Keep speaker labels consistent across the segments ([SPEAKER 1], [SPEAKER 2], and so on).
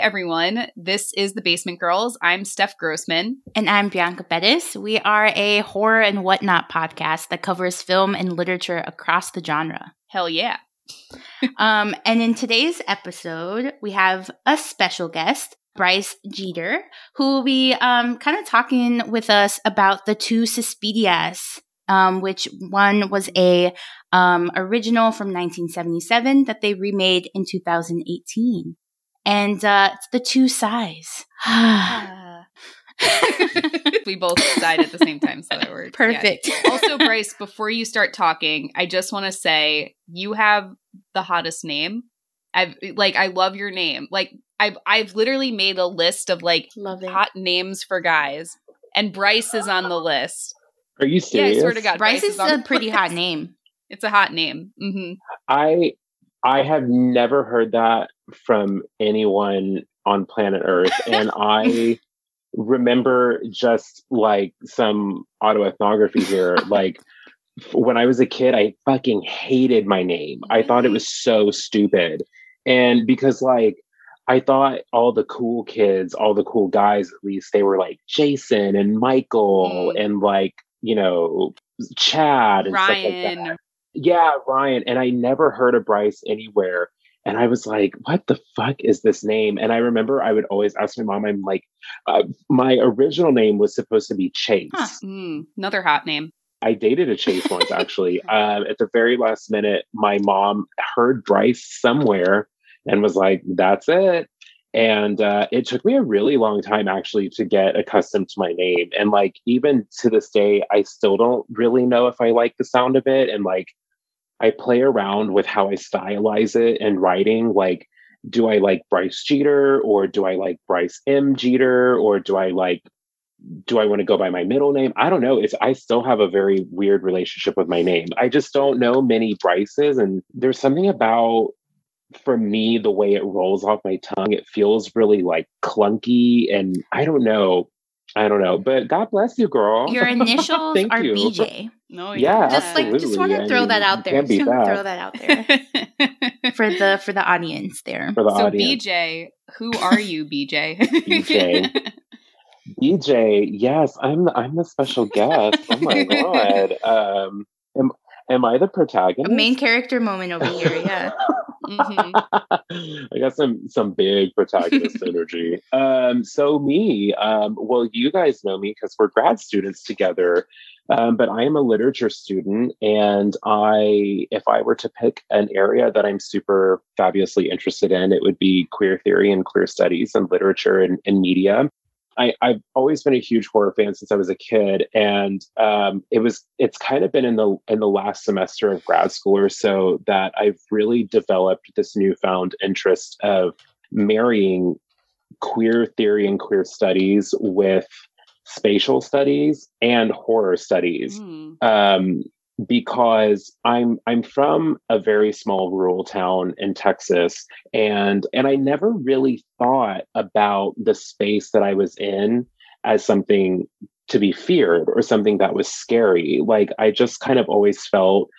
[SPEAKER 1] Everyone. This is the Basement Girls. I'm Steph Grossman.
[SPEAKER 2] And I'm Bianca Bettis. We are a horror and whatnot podcast that covers film and literature across the genre.
[SPEAKER 1] Hell yeah.
[SPEAKER 2] um, and in today's episode, we have a special guest, Bryce Jeter, who will be um, kind of talking with us about the two Suspirias, um, which one was a um, original from 1977 that they remade in 2018 and uh, it's the two sighs.
[SPEAKER 1] we both sighed at the same time, so that worked.
[SPEAKER 2] Perfect.
[SPEAKER 1] Yeah. Also, Bryce, before you start talking, I just want to say you have the hottest name. I've like I love your name. Like I've I've literally made a list of like hot names for guys, and Bryce is on the list.
[SPEAKER 3] Are you serious?
[SPEAKER 1] Yeah, I swear to God,
[SPEAKER 2] Bryce, Bryce is, is a pretty list. hot name.
[SPEAKER 1] It's a hot name. Mm-hmm.
[SPEAKER 3] I I have never heard that from anyone on planet Earth. And I remember just like some autoethnography here. Like when I was a kid, I fucking hated my name. I thought it was so stupid. And because like I thought all the cool kids, all the cool guys, at least they were like Jason and Michael mm. and like, you know, Chad and
[SPEAKER 1] Ryan.
[SPEAKER 3] stuff like that. Yeah, Ryan. And I never heard of Bryce anywhere. And I was like, what the fuck is this name? And I remember I would always ask my mom, I'm like, uh, my original name was supposed to be Chase. Huh.
[SPEAKER 1] Mm, another hot name.
[SPEAKER 3] I dated a Chase once, actually. um, at the very last minute, my mom heard Bryce somewhere and was like, that's it. And uh, it took me a really long time actually to get accustomed to my name. And like, even to this day, I still don't really know if I like the sound of it. And like, I play around with how I stylize it in writing. Like, do I like Bryce Jeter or do I like Bryce M Jeter or do I like do I want to go by my middle name? I don't know. It's I still have a very weird relationship with my name. I just don't know many Bryces and there's something about for me the way it rolls off my tongue it feels really like clunky and I don't know. I don't know, but God bless you, girl.
[SPEAKER 2] Your initials are you. BJ.
[SPEAKER 1] No,
[SPEAKER 3] yeah,
[SPEAKER 2] just like just want to throw that out there. Just that. throw that out there for the for the audience there.
[SPEAKER 3] For the
[SPEAKER 1] so
[SPEAKER 3] audience.
[SPEAKER 1] BJ, who are you, BJ?
[SPEAKER 3] BJ. BJ, yes, I'm the, I'm the special guest. Oh my god. Um, am am I the protagonist?
[SPEAKER 2] A main character moment over here, yeah.
[SPEAKER 3] Mm-hmm. I got some some big protagonist energy. Um, so me, um, well, you guys know me because we're grad students together. Um, but I am a literature student, and I, if I were to pick an area that I'm super fabulously interested in, it would be queer theory and queer studies and literature and, and media. I, have always been a huge horror fan since I was a kid, and um, it was it's kind of been in the in the last semester of grad school or so that I've really developed this newfound interest of marrying queer theory and queer studies with spatial studies and horror studies. Mm. Um, because I'm I'm from a very small rural town in Texas and and I never really thought about the space that I was in as something to be feared or something that was scary. Like I just kind of always felt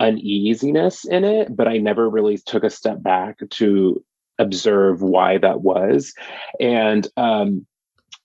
[SPEAKER 3] uneasiness in it but I never really took a step back to observe why that was. And um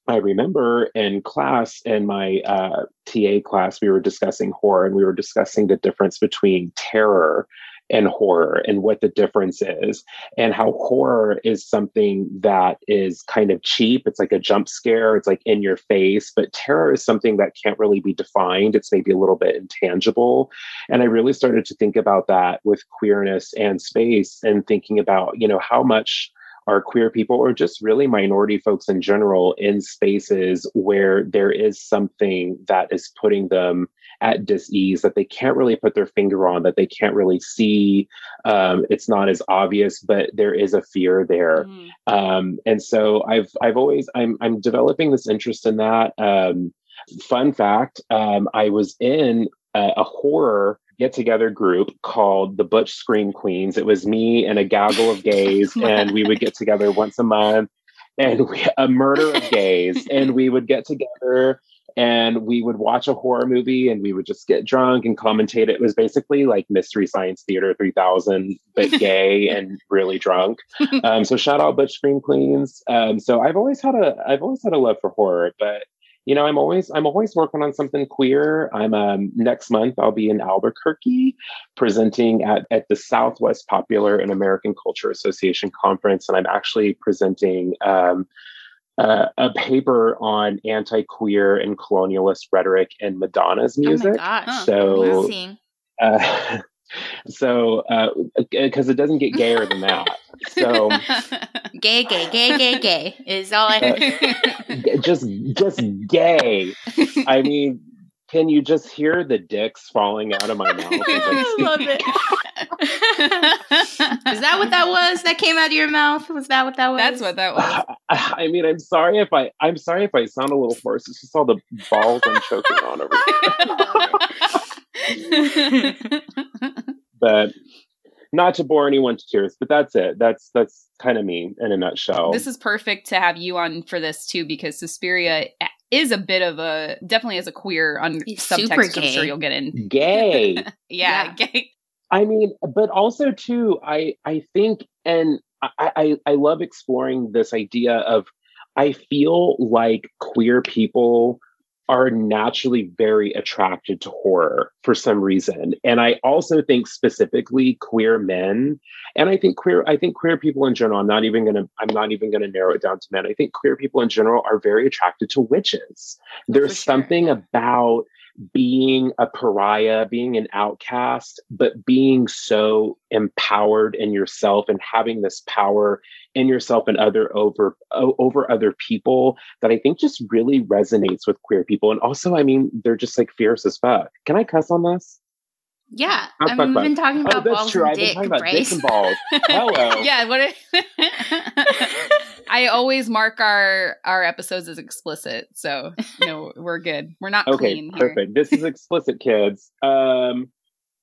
[SPEAKER 3] I remember in class, in my uh, TA class, we were discussing horror and we were discussing the difference between terror and horror and what the difference is, and how horror is something that is kind of cheap. It's like a jump scare, it's like in your face, but terror is something that can't really be defined. It's maybe a little bit intangible. And I really started to think about that with queerness and space and thinking about, you know, how much are queer people or just really minority folks in general in spaces where there is something that is putting them at dis-ease that they can't really put their finger on that they can't really see. Um, it's not as obvious but there is a fear there. Mm. um, and so i've i've always i'm i'm developing this interest in that. Um, fun fact um, i was in a, a horror get together group called the Butch Scream Queens. It was me and a gaggle of gays, and we would get together once a month and we, a murder of gays, and we would get together and we would watch a horror movie and we would just get drunk and commentate. It was basically like Mystery Science Theater 3000, but gay and really drunk. Um, so shout out Butch Scream Queens. Um, so I've always had a I've always had a love for horror, but you know, I'm always I'm always working on something queer. I'm um, next month I'll be in Albuquerque presenting at at the Southwest Popular and American Culture Association conference, and I'm actually presenting um, uh, a paper on anti-queer and colonialist rhetoric in Madonna's music. Oh my gosh. So, uh, so because uh, it doesn't get gayer than that. So
[SPEAKER 2] gay, gay, gay, gay, gay is all I.
[SPEAKER 3] Uh, just, just gay. I mean, can you just hear the dicks falling out of my mouth? I love it.
[SPEAKER 2] Is that what that was that came out of your mouth? Was that what that was?
[SPEAKER 1] That's what that was.
[SPEAKER 3] I mean, I'm sorry if I I'm sorry if I sound a little hoarse. It's just all the balls I'm choking on over. but not to bore anyone to tears, but that's it. That's that's kind of me in a nutshell.
[SPEAKER 1] This is perfect to have you on for this too, because Suspiria is a bit of a definitely as a queer on subtext. I'm sure you'll get in
[SPEAKER 3] gay.
[SPEAKER 1] yeah, yeah, gay.
[SPEAKER 3] I mean, but also too, I I think, and I, I I love exploring this idea of. I feel like queer people are naturally very attracted to horror for some reason and i also think specifically queer men and i think queer i think queer people in general i'm not even going to i'm not even to narrow it down to men i think queer people in general are very attracted to witches oh, there's sure. something about being a pariah, being an outcast, but being so empowered in yourself and having this power in yourself and other over over other people that I think just really resonates with queer people. And also, I mean, they're just like fierce as fuck. Can I cuss on this?
[SPEAKER 2] Yeah, oh, I mean, we've been talking oh, about oh, balls true. and I've dick, been talking about dick and balls.
[SPEAKER 3] Hello.
[SPEAKER 1] yeah, what? I always mark our our episodes as explicit, so no, we're good. We're not okay. Clean
[SPEAKER 3] perfect. This is explicit, kids. Um,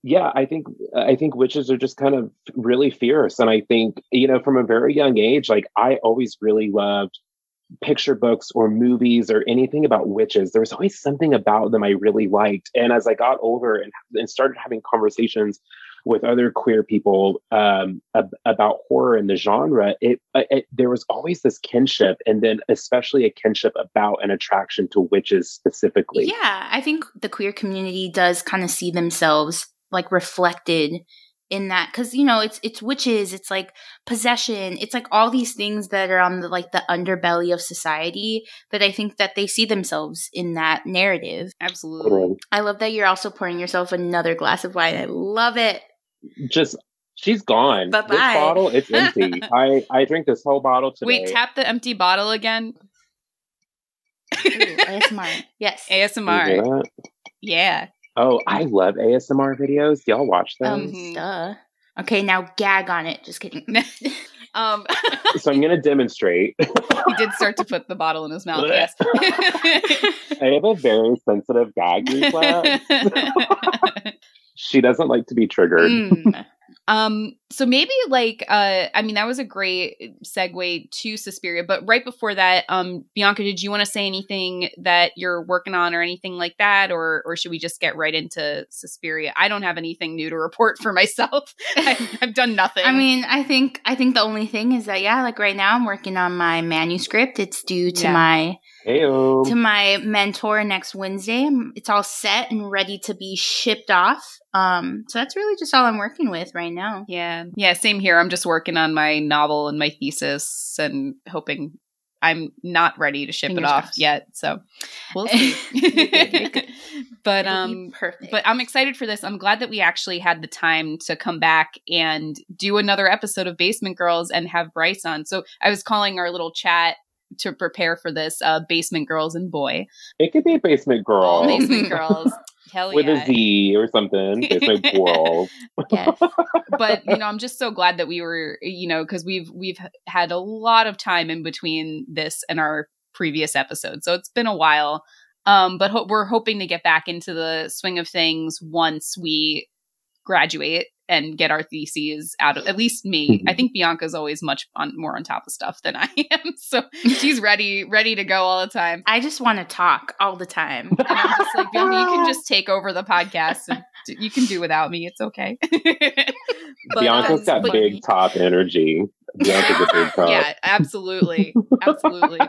[SPEAKER 3] yeah, I think I think witches are just kind of really fierce, and I think you know from a very young age, like I always really loved picture books or movies or anything about witches. There was always something about them I really liked. And as I got older and, and started having conversations with other queer people um, ab- about horror and the genre, it, uh, it, there was always this kinship, and then especially a kinship about an attraction to witches specifically.
[SPEAKER 2] Yeah, I think the queer community does kind of see themselves like reflected in that because you know it's it's witches it's like possession it's like all these things that are on the like the underbelly of society but i think that they see themselves in that narrative.
[SPEAKER 1] Absolutely.
[SPEAKER 2] I love that you're also pouring yourself another glass of wine i love it
[SPEAKER 3] just she's gone Bye-bye. this bottle it's empty i i drink this whole bottle today
[SPEAKER 1] wait tap the empty bottle again
[SPEAKER 2] Ooh, asmr yes
[SPEAKER 1] asmr yeah
[SPEAKER 3] Oh, I love ASMR videos. Y'all watch
[SPEAKER 2] them? Um, duh. Okay, now gag on it. Just kidding.
[SPEAKER 1] um,
[SPEAKER 3] so I'm going to demonstrate.
[SPEAKER 1] he did start to put the bottle in his mouth. yes.
[SPEAKER 3] I have a very sensitive gag reflex. she doesn't like to be triggered. Mm.
[SPEAKER 1] Um, so maybe like uh I mean that was a great segue to Suspiria, but right before that, um, Bianca, did you want to say anything that you're working on or anything like that, or or should we just get right into Suspiria? I don't have anything new to report for myself. I've, I've done nothing.
[SPEAKER 2] I mean, I think I think the only thing is that yeah, like right now I'm working on my manuscript. It's due to yeah. my
[SPEAKER 3] Heyo.
[SPEAKER 2] to my mentor next Wednesday. It's all set and ready to be shipped off. Um, so that's really just all I'm working with right now.
[SPEAKER 1] Yeah. Yeah, same here. I'm just working on my novel and my thesis and hoping I'm not ready to ship Fingers it off crossed. yet. So we'll see. you're good, you're good. but um perfect. But I'm excited for this. I'm glad that we actually had the time to come back and do another episode of Basement Girls and have Bryce on. So I was calling our little chat to prepare for this uh, basement girls and boy.
[SPEAKER 3] It could be basement girls.
[SPEAKER 1] basement girls. Hell
[SPEAKER 3] With a Z or something. Basement girls.
[SPEAKER 1] yes. But you know, I'm just so glad that we were, you know, because we've we've had a lot of time in between this and our previous episode. So it's been a while. Um, but ho- we're hoping to get back into the swing of things once we graduate and get our theses out of at least me. I think Bianca's always much on, more on top of stuff than I am. So she's ready, ready to go all the time.
[SPEAKER 2] I just want to talk all the time.
[SPEAKER 1] And I'm just like, Bianca, you can just take over the podcast and you can do without me. It's okay.
[SPEAKER 3] but, Bianca's got big top energy. Bianca's a big top.
[SPEAKER 1] Yeah, absolutely. Absolutely.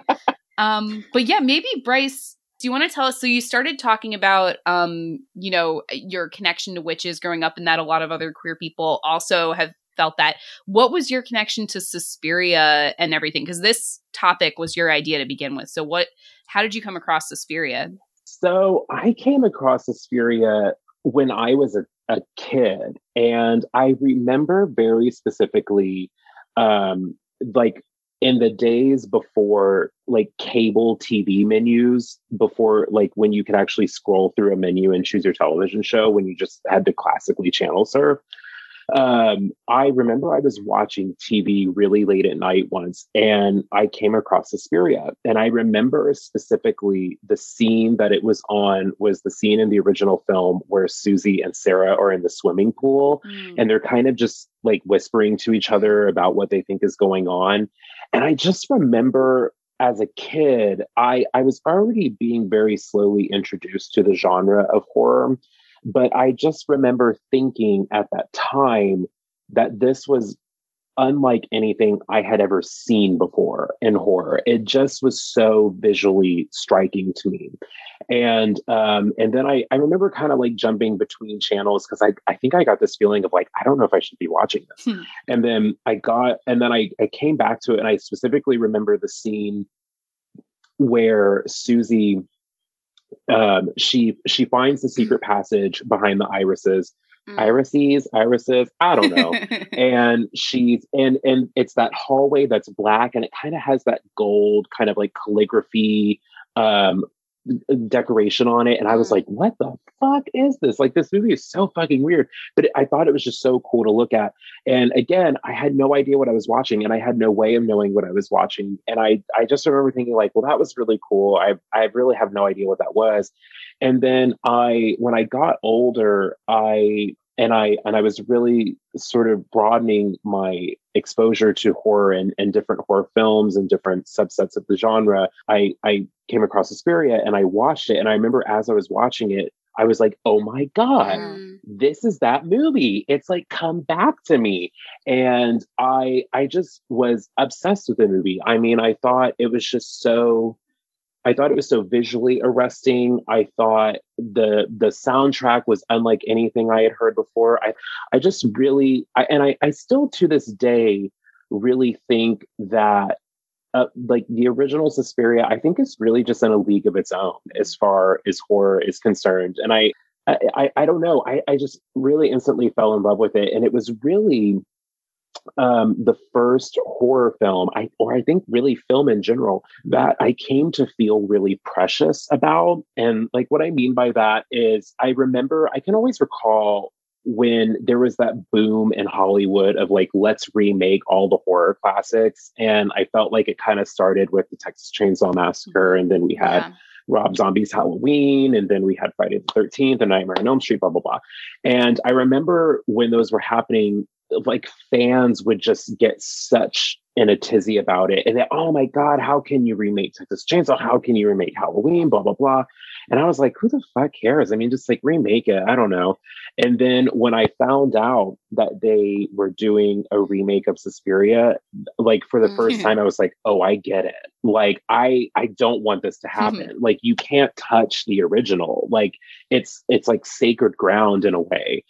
[SPEAKER 1] um, but yeah, maybe Bryce do you want to tell us so you started talking about um you know your connection to witches growing up and that a lot of other queer people also have felt that. What was your connection to suspiria and everything? Because this topic was your idea to begin with. So what how did you come across suspiria?
[SPEAKER 3] So i came across suspiria when i was a, a kid and i remember very specifically um like in the days before like cable TV menus, before like when you could actually scroll through a menu and choose your television show when you just had to classically channel surf, um, I remember I was watching TV really late at night once and I came across Suspiria. And I remember specifically the scene that it was on was the scene in the original film where Susie and Sarah are in the swimming pool mm. and they're kind of just like whispering to each other about what they think is going on. And I just remember as a kid, I, I was already being very slowly introduced to the genre of horror. But I just remember thinking at that time that this was unlike anything I had ever seen before in horror. It just was so visually striking to me. And um, and then I, I remember kind of like jumping between channels because I, I think I got this feeling of like, I don't know if I should be watching this. Hmm. And then I got and then I, I came back to it and I specifically remember the scene where Susie um, she she finds the secret passage behind the irises mm. irises irises i don't know and she's and and it's that hallway that's black and it kind of has that gold kind of like calligraphy um decoration on it and i was mm. like what the fuck is this like this movie is so fucking weird but i thought it was just so cool to look at and again i had no idea what i was watching and i had no way of knowing what i was watching and i i just remember thinking like well that was really cool i i really have no idea what that was and then i when i got older i and I and I was really sort of broadening my exposure to horror and, and different horror films and different subsets of the genre. I I came across Suspiria and I watched it and I remember as I was watching it, I was like, oh my God, mm. this is that movie. It's like come back to me. And I I just was obsessed with the movie. I mean, I thought it was just so I thought it was so visually arresting. I thought the the soundtrack was unlike anything I had heard before. I I just really I, and I I still to this day really think that uh, like the original Suspiria, I think is really just in a league of its own as far as horror is concerned. And I I, I don't know. I, I just really instantly fell in love with it. And it was really um, the first horror film, I or I think really film in general, that I came to feel really precious about. And like what I mean by that is I remember I can always recall when there was that boom in Hollywood of like, let's remake all the horror classics. And I felt like it kind of started with the Texas Chainsaw Massacre, and then we had yeah. Rob Zombie's Halloween, and then we had Friday the 13th and Nightmare on Elm Street, blah, blah, blah. And I remember when those were happening, like fans would just get such in a tizzy about it. And then, oh my God, how can you remake Texas Chainsaw? How can you remake Halloween? Blah, blah, blah. And I was like, who the fuck cares? I mean, just like remake it. I don't know. And then when I found out that they were doing a remake of Suspiria, like for the first mm-hmm. time, I was like, oh, I get it. Like, I I don't want this to mm-hmm. happen. like, you can't touch the original. Like, it's it's like sacred ground in a way.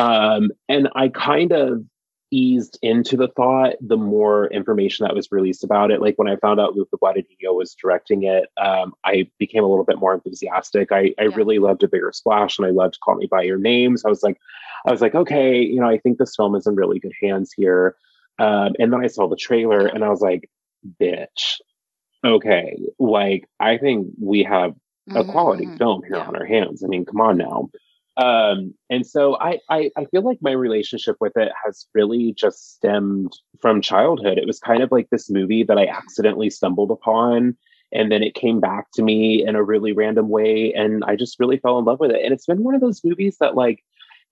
[SPEAKER 3] Um, and I kind of eased into the thought the more information that was released about it. Like when I found out Luca Guadagnino was directing it, um, I became a little bit more enthusiastic. I, I yeah. really loved A Bigger Splash and I loved Call Me By Your Name. So I was like, I was like, okay, you know, I think this film is in really good hands here. Um, and then I saw the trailer and I was like, bitch, okay, like I think we have a mm-hmm, quality mm-hmm. film here yeah. on our hands. I mean, come on now. Um, and so I, I, I feel like my relationship with it has really just stemmed from childhood. It was kind of like this movie that I accidentally stumbled upon and then it came back to me in a really random way and I just really fell in love with it. And it's been one of those movies that like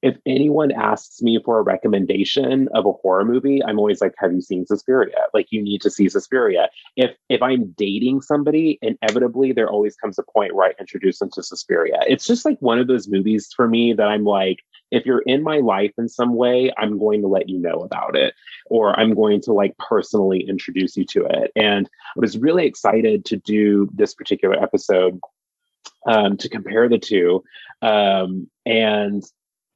[SPEAKER 3] if anyone asks me for a recommendation of a horror movie, I'm always like, "Have you seen Suspiria?" Like, you need to see Suspiria. If if I'm dating somebody, inevitably there always comes a point where I introduce them to Suspiria. It's just like one of those movies for me that I'm like, if you're in my life in some way, I'm going to let you know about it, or I'm going to like personally introduce you to it. And I was really excited to do this particular episode um, to compare the two. Um, and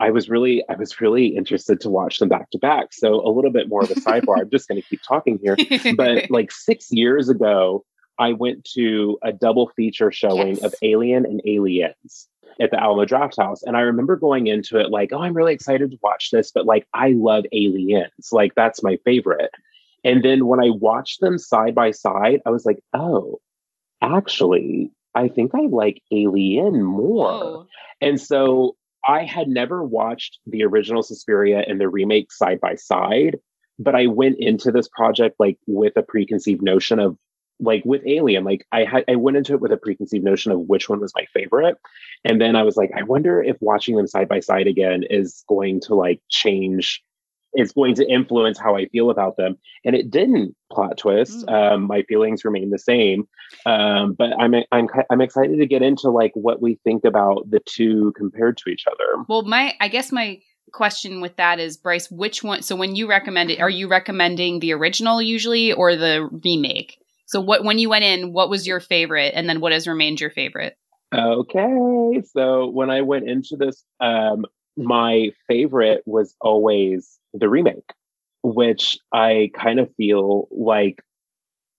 [SPEAKER 3] I was really, I was really interested to watch them back to back. So a little bit more of a sidebar. I'm just going to keep talking here. But like six years ago, I went to a double feature showing yes. of Alien and Aliens at the Alamo Drafthouse. And I remember going into it like, oh, I'm really excited to watch this, but like, I love Aliens. Like, that's my favorite. And then when I watched them side by side, I was like, oh, actually, I think I like Alien more. Whoa. And so I had never watched the original Suspiria and the remake side by side, but I went into this project like with a preconceived notion of like with Alien, like I had I went into it with a preconceived notion of which one was my favorite. And then I was like, I wonder if watching them side by side again is going to like change is going to influence how I feel about them. And it didn't plot twist. Mm. Um, my feelings remain the same. Um, but I'm, I'm, I'm excited to get into like what we think about the two compared to each other.
[SPEAKER 1] Well, my, I guess my question with that is Bryce, which one, so when you recommend it, are you recommending the original usually or the remake? So what, when you went in, what was your favorite? And then what has remained your favorite?
[SPEAKER 3] Okay. So when I went into this, um, my favorite was always the remake, which I kind of feel like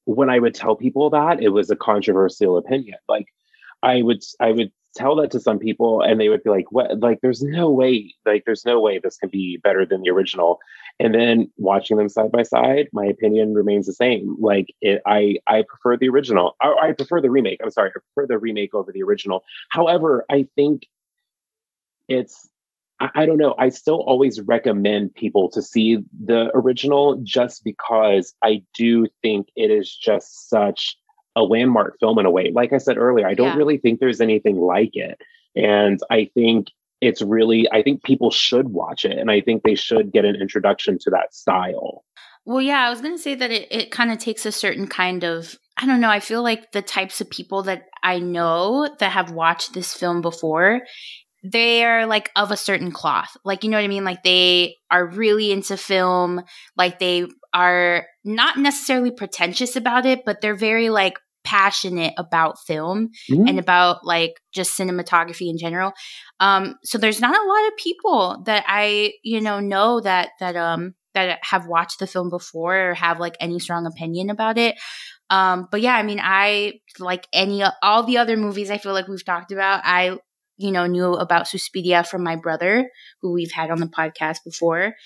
[SPEAKER 3] when I would tell people that it was a controversial opinion. Like I would I would tell that to some people and they would be like, what like there's no way, like there's no way this can be better than the original. And then watching them side by side, my opinion remains the same. Like it, I I prefer the original. I, I prefer the remake. I'm sorry, I prefer the remake over the original. However, I think it's I, don't know. I still always recommend people to see the original just because I do think it is just such a landmark film in a way. Like I said earlier, I don't yeah. really think there's anything like it. And I think it's really, I think people should watch it and I think they should get an introduction to that style.
[SPEAKER 2] Well, yeah, I was going to say that it, it kind of takes a certain kind of, I don't know, I feel like the types of people that I know that have watched this film before, they're like of a certain cloth. Like, you know what I mean? Like, they are really into film. Like, they are not necessarily pretentious about it, but they're very like passionate about film mm-hmm. and about like just cinematography in general. Um, so there's not a lot of people that I, you know, know that, that, um, that have watched the film before or have like any strong opinion about it. Um, but yeah, I mean, I like any all the other movies I feel like we've talked about. I you know, knew about Suspiria from my brother, who we've had on the podcast before.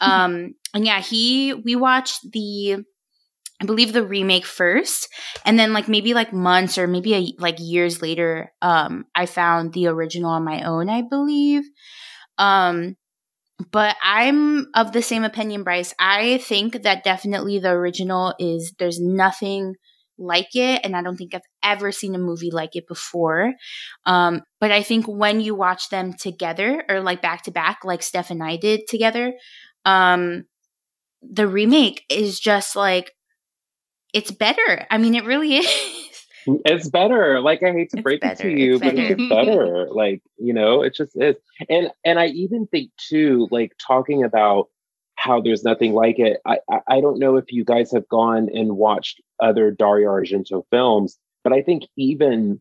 [SPEAKER 2] Um, and yeah, he, we watched the, I believe the remake first, and then like maybe like months or maybe a, like years later, um, I found the original on my own, I believe. Um, but I'm of the same opinion, Bryce. I think that definitely the original is there's nothing like it, and I don't think I've ever seen a movie like it before. Um, but I think when you watch them together or like back to back, like Steph and I did together, um, the remake is just like it's better. I mean, it really is.
[SPEAKER 3] It's better. Like I hate to it's break better. it to you, it's but it's better. like you know, it just is. And and I even think too, like talking about how there's nothing like it. I, I don't know if you guys have gone and watched other Dario Argento films, but I think even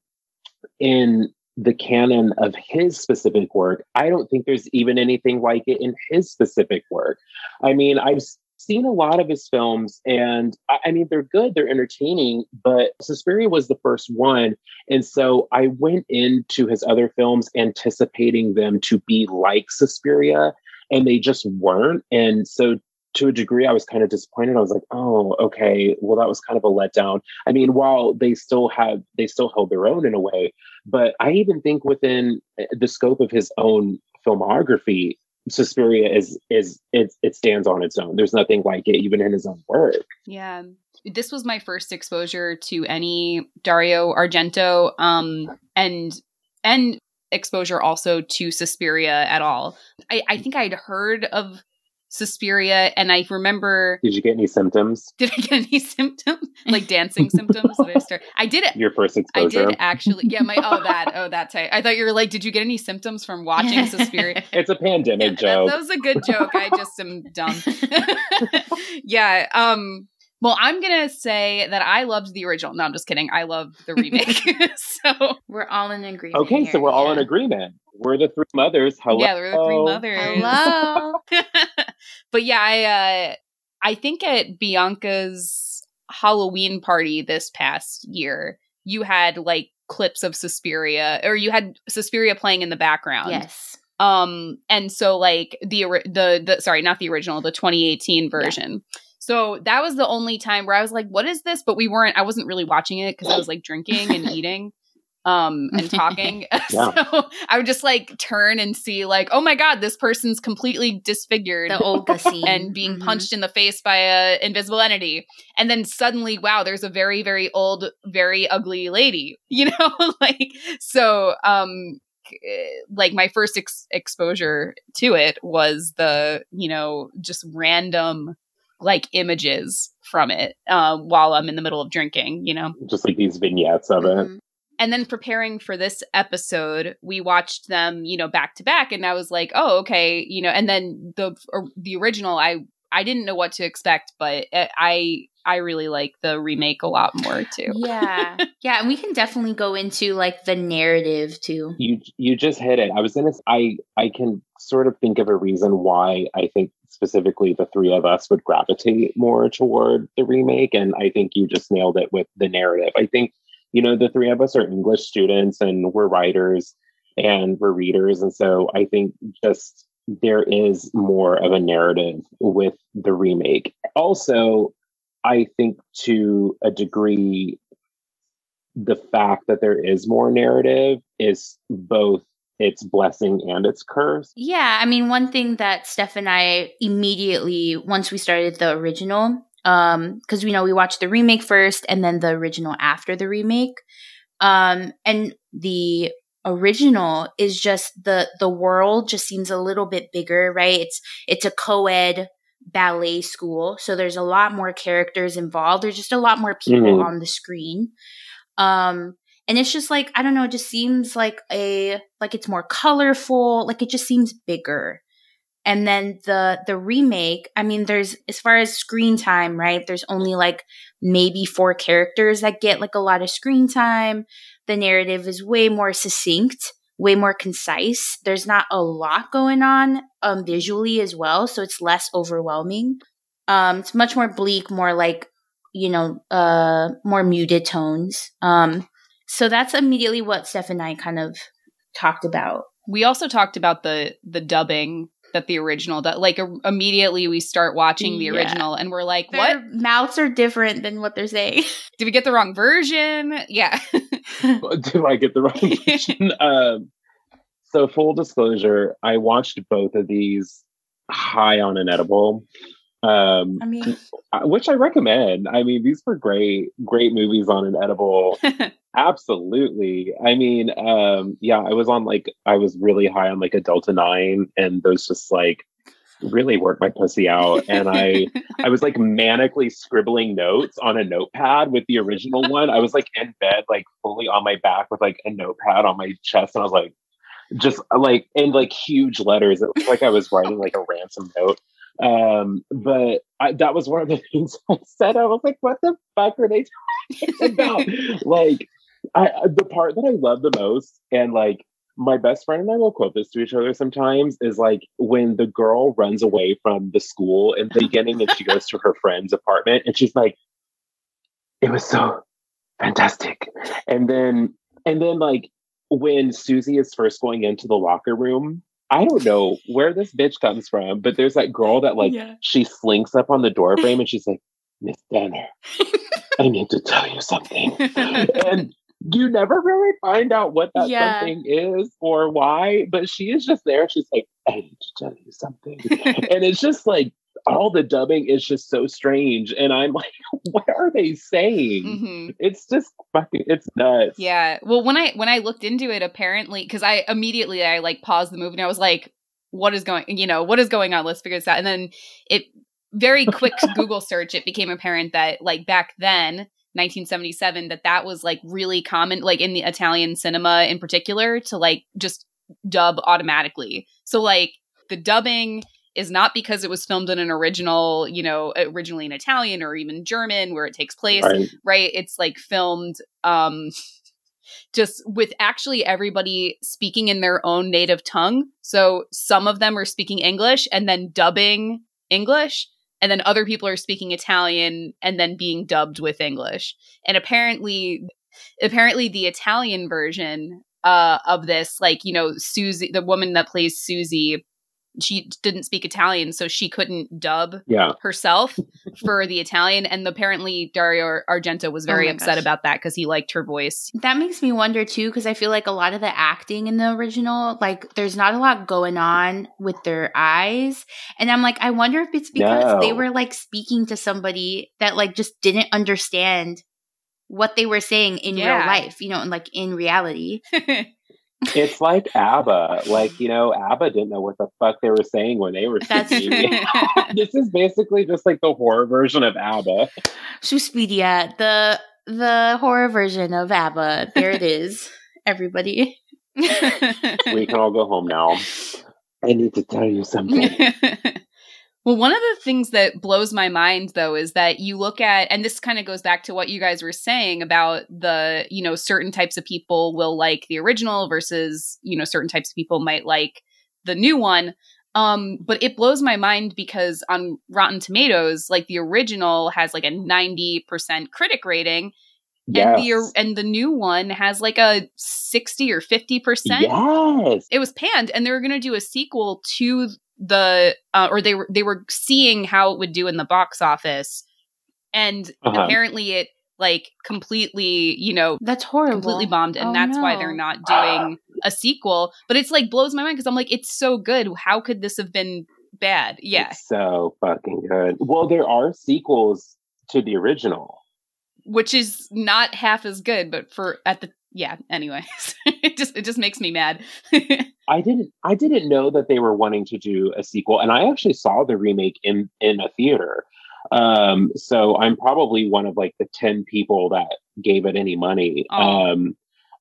[SPEAKER 3] in the canon of his specific work, I don't think there's even anything like it in his specific work. I mean, I've seen a lot of his films and I, mean, they're good, they're entertaining, but Suspiria was the first one. And so I went into his other films anticipating them to be like Suspiria and they just weren't. And so to a degree, I was kind of disappointed. I was like, oh, okay, well, that was kind of a letdown. I mean, while they still have, they still held their own in a way, but I even think within eh, the scope of his own filmography, Suspiria is is it it stands on its own. There's nothing like it, even in his own work.
[SPEAKER 1] Yeah, this was my first exposure to any Dario Argento, um, and and exposure also to Suspiria at all. I, I think I'd heard of Suspiria, and I remember.
[SPEAKER 3] Did you get any symptoms?
[SPEAKER 1] Did I get any symptoms like dancing symptoms? Did I? I did it.
[SPEAKER 3] Your first exposure.
[SPEAKER 1] I did actually. Yeah, my oh that oh that type. I thought you were like, did you get any symptoms from watching Suspiria?
[SPEAKER 3] It's a pandemic yeah, joke.
[SPEAKER 1] That, that was a good joke. I just am dumb. yeah. Um. Well, I'm gonna say that I loved the original. No, I'm just kidding. I loved the remake. so
[SPEAKER 2] we're all in agreement.
[SPEAKER 3] Okay,
[SPEAKER 2] here.
[SPEAKER 3] so we're all in agreement. We're the three mothers. Hello.
[SPEAKER 1] Yeah, we're the three mothers.
[SPEAKER 2] Hello.
[SPEAKER 1] but yeah, I uh I think at Bianca's Halloween party this past year, you had like clips of Suspiria or you had Suspiria playing in the background.
[SPEAKER 2] Yes.
[SPEAKER 1] Um and so like the the the sorry, not the original, the 2018 version. Yeah so that was the only time where I was like, what is this? But we weren't, I wasn't really watching it because I was like drinking and eating um and talking so i would just like turn and see like oh my god this person's completely disfigured
[SPEAKER 2] the olga scene
[SPEAKER 1] and being mm-hmm. punched in the face by a invisible entity and then suddenly wow there's a very very old very ugly lady you know like so um like my first ex- exposure to it was the you know just random like images from it uh, while I'm in the middle of drinking, you know?
[SPEAKER 3] Just like these vignettes of mm-hmm. it.
[SPEAKER 1] And then preparing for this episode, we watched them, you know, back to back, and I was like, "Oh, okay," you know. And then the the original, I I didn't know what to expect, but I I really like the remake a lot more too.
[SPEAKER 2] Yeah, yeah, and we can definitely go into like the narrative too.
[SPEAKER 3] You you just hit it. I was gonna. I I can sort of think of a reason why I think specifically the three of us would gravitate more toward the remake. And I think you just nailed it with the narrative. I think, you know, the three of us are English students and we're writers and we're readers. And so I think just there is more of a narrative with the remake. Also, I think to a degree, the fact that there is more narrative is both its blessing and its curse.
[SPEAKER 2] Yeah, I mean, one thing that Steph and I immediately, once we started the original, um, because we know we watched the remake first and then the original after the remake, um, and the original is just the the world just seems a little bit bigger, right? It's it's a co-ed ballet school, so there's a lot more characters involved. There's just a lot more people mm-hmm. on the screen. Um, and it's just like i don't know it just seems like a like it's more colorful like it just seems bigger and then the the remake i mean there's as far as screen time right there's only like maybe four characters that get like a lot of screen time the narrative is way more succinct way more concise. There's not a lot going on um visually as well so it's less overwhelming. Um it's much more bleak more like you know uh more muted tones. Um so that's immediately what Steph and I kind of talked about.
[SPEAKER 1] We also talked about the the dubbing that the original that like immediately we start watching the yeah. original and we're like Their what?
[SPEAKER 2] mouths are different than what they're saying.
[SPEAKER 1] Did we get the wrong version? Yeah
[SPEAKER 3] did i get the wrong version um, so full disclosure i watched both of these high on an edible um, I mean, which I recommend. I mean, these were great, great movies on an edible. Absolutely. I mean, um, yeah, I was on like I was really high on like a Delta Nine, and those just like really worked my pussy out. And I I was like manically scribbling notes on a notepad with the original one. I was like in bed, like fully on my back with like a notepad on my chest, and I was like, just like in like huge letters. It was like I was writing like a ransom note. Um, but I, that was one of the things I said. I was like, what the fuck are they talking about? like, I, the part that I love the most, and like my best friend and I will quote this to each other sometimes, is like when the girl runs away from the school in the beginning and she goes to her friend's apartment and she's like, it was so fantastic. And then, and then like when Susie is first going into the locker room I don't know where this bitch comes from, but there's that girl that like yeah. she slinks up on the door frame and she's like, Miss Danner, I need to tell you something. and you never really find out what that yeah. something is or why, but she is just there. She's like, I need to tell you something. and it's just like all the dubbing is just so strange. And I'm like, what are they saying? Mm-hmm. It's just fucking it's nuts.
[SPEAKER 1] Yeah. Well when I when I looked into it, apparently because I immediately I like paused the movie and I was like, what is going you know, what is going on? Let's figure this out. And then it very quick Google search, it became apparent that like back then 1977 that that was like really common like in the Italian cinema in particular to like just dub automatically. So like the dubbing is not because it was filmed in an original, you know, originally in Italian or even German where it takes place, right? right? It's like filmed um just with actually everybody speaking in their own native tongue. So some of them are speaking English and then dubbing English and then other people are speaking Italian and then being dubbed with English. And apparently apparently the Italian version uh of this like, you know, Susie the woman that plays Susie she didn't speak Italian, so she couldn't dub
[SPEAKER 3] yeah.
[SPEAKER 1] herself for the Italian. And apparently, Dario Argento was very oh upset gosh. about that because he liked her voice.
[SPEAKER 2] That makes me wonder too, because I feel like a lot of the acting in the original, like, there's not a lot going on with their eyes. And I'm like, I wonder if it's because no. they were like speaking to somebody that like just didn't understand what they were saying in yeah. real life, you know, and like in reality.
[SPEAKER 3] It's like ABBA. Like, you know, ABBA didn't know what the fuck they were saying when they were singing. this is basically just like the horror version of ABBA.
[SPEAKER 2] Suspiria, the the horror version of ABBA. There it is, everybody.
[SPEAKER 3] we can all go home now. I need to tell you something.
[SPEAKER 1] Well, one of the things that blows my mind though is that you look at and this kind of goes back to what you guys were saying about the, you know, certain types of people will like the original versus, you know, certain types of people might like the new one. Um, but it blows my mind because on Rotten Tomatoes, like the original has like a 90% critic rating. Yes. And the and the new one has like a 60 or 50%.
[SPEAKER 3] Yes.
[SPEAKER 1] It was panned and they were going to do a sequel to the uh, or they were they were seeing how it would do in the box office. And uh-huh. apparently it like completely you know
[SPEAKER 2] that's horrible.
[SPEAKER 1] completely bombed and oh, that's no. why they're not doing a sequel. But it's like blows my mind because i'm like it's so good. How could this have been bad? Yeah
[SPEAKER 3] it's so fucking good. Well there are sequels to the original.
[SPEAKER 1] Which is not half as good but for at the yeah anyways it just it just makes me mad.
[SPEAKER 3] I didn't i didn't know that they were wanting to do a sequel and i actually saw the remake in in a theater. Um so i'm probably one of like the 10 people that gave it any money. Oh. um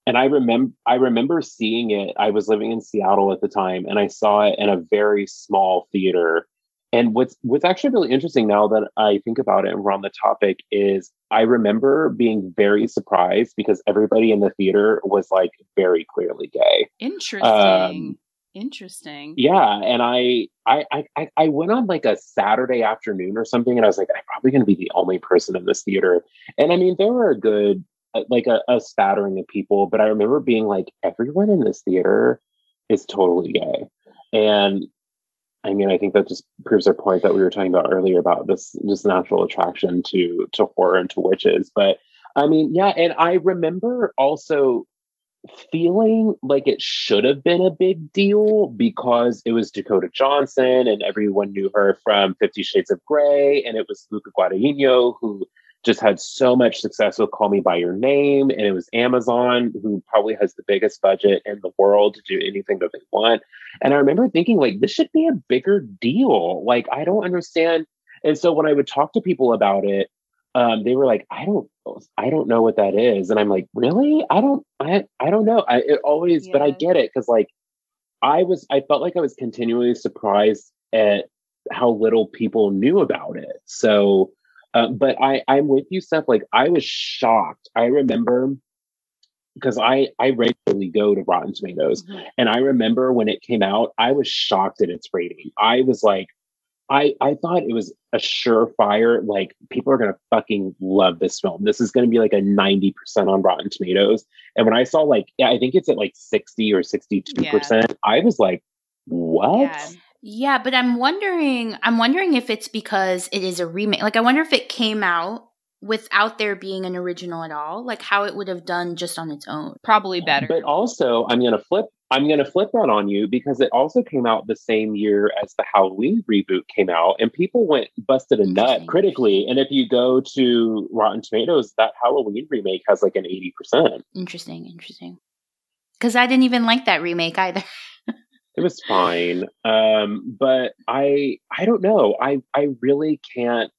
[SPEAKER 3] and i remember i remember seeing it. I was living in seattle at the time and i saw it in a very small theater and what's what's actually really interesting now that I think about it and we're on the topic is I remember being very surprised because everybody in the theater was like very clearly gay.
[SPEAKER 1] Interesting. Um, Interesting.
[SPEAKER 3] Yeah, and I, I I I went on like a Saturday afternoon or something, and I was like, I'm probably going to be the only person in this theater. And I mean, there were a good uh, like a, a spattering of people, but I remember being like, everyone in this theater is totally gay, and I mean, I think that just proves our point that we were talking about earlier about this just natural attraction to to horror and to witches. But I mean, yeah, and I remember also feeling like it should have been a big deal because it was Dakota Johnson and everyone knew her from Fifty Shades of Grey, and it was Luca Guadagnino who just had so much success with Call Me By Your Name. And it was Amazon, who probably has the biggest budget in the world to do anything that they want. And I remember thinking, like, this should be a bigger deal. Like, I don't understand. And so when I would talk to people about it, um, they were like, I don't, I don't know what that is. And I'm like, really? I don't, I, I don't know. I it always, yeah. but I get it because like, I was, I felt like I was continually surprised at how little people knew about it. So, uh, but I, I'm with you, Steph. Like I was shocked. I remember because I I regularly go to Rotten Tomatoes, mm-hmm. and I remember when it came out, I was shocked at its rating. I was like, I I thought it was a surefire. Like people are gonna fucking love this film. This is gonna be like a ninety percent on Rotten Tomatoes. And when I saw like, yeah, I think it's at like sixty or sixty two percent. I was like, what? Yeah.
[SPEAKER 2] Yeah, but I'm wondering I'm wondering if it's because it is a remake. Like I wonder if it came out without there being an original at all, like how it would have done just on its own.
[SPEAKER 1] Probably better.
[SPEAKER 3] But also, I'm going to flip I'm going to flip that on you because it also came out the same year as the Halloween reboot came out, and people went busted a nut critically. And if you go to Rotten Tomatoes, that Halloween remake has like an 80%.
[SPEAKER 2] Interesting, interesting. Because I didn't even like that remake either.
[SPEAKER 3] it was fine, um, but I I don't know. I I really can't.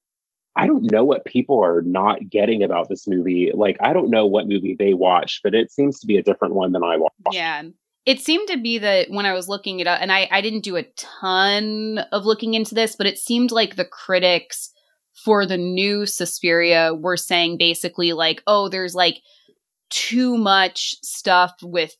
[SPEAKER 3] I don't know what people are not getting about this movie. Like I don't know what movie they watched, but it seems to be a different one than I watched.
[SPEAKER 1] Yeah, it seemed to be that when I was looking it up, and I, I didn't do a ton of looking into this, but it seemed like the critics for the new Suspiria were saying basically like, oh, there's like too much stuff with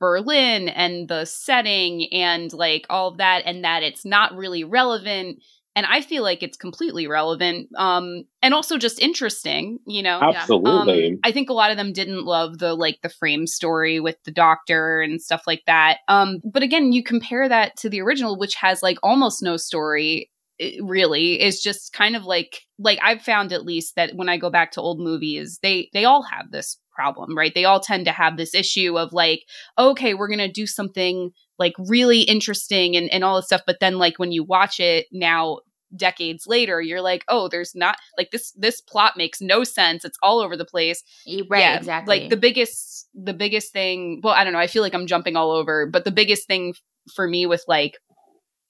[SPEAKER 1] Berlin and the setting and like all of that, and that it's not really relevant and I feel like it's completely relevant um and also just interesting, you know.
[SPEAKER 3] Absolutely.
[SPEAKER 1] Um, I think a lot of them didn't love the like the frame story with the doctor and stuff like that. Um but again, you compare that to the original which has like almost no story really is just kind of like like I've found at least that when I go back to old movies, they they all have this problem, right? They all tend to have this issue of like, okay, we're going to do something like really interesting and, and all this stuff. But then like when you watch it now, decades later you're like oh there's not like this this plot makes no sense it's all over the place
[SPEAKER 2] right yeah, exactly
[SPEAKER 1] like the biggest the biggest thing well i don't know i feel like i'm jumping all over but the biggest thing for me with like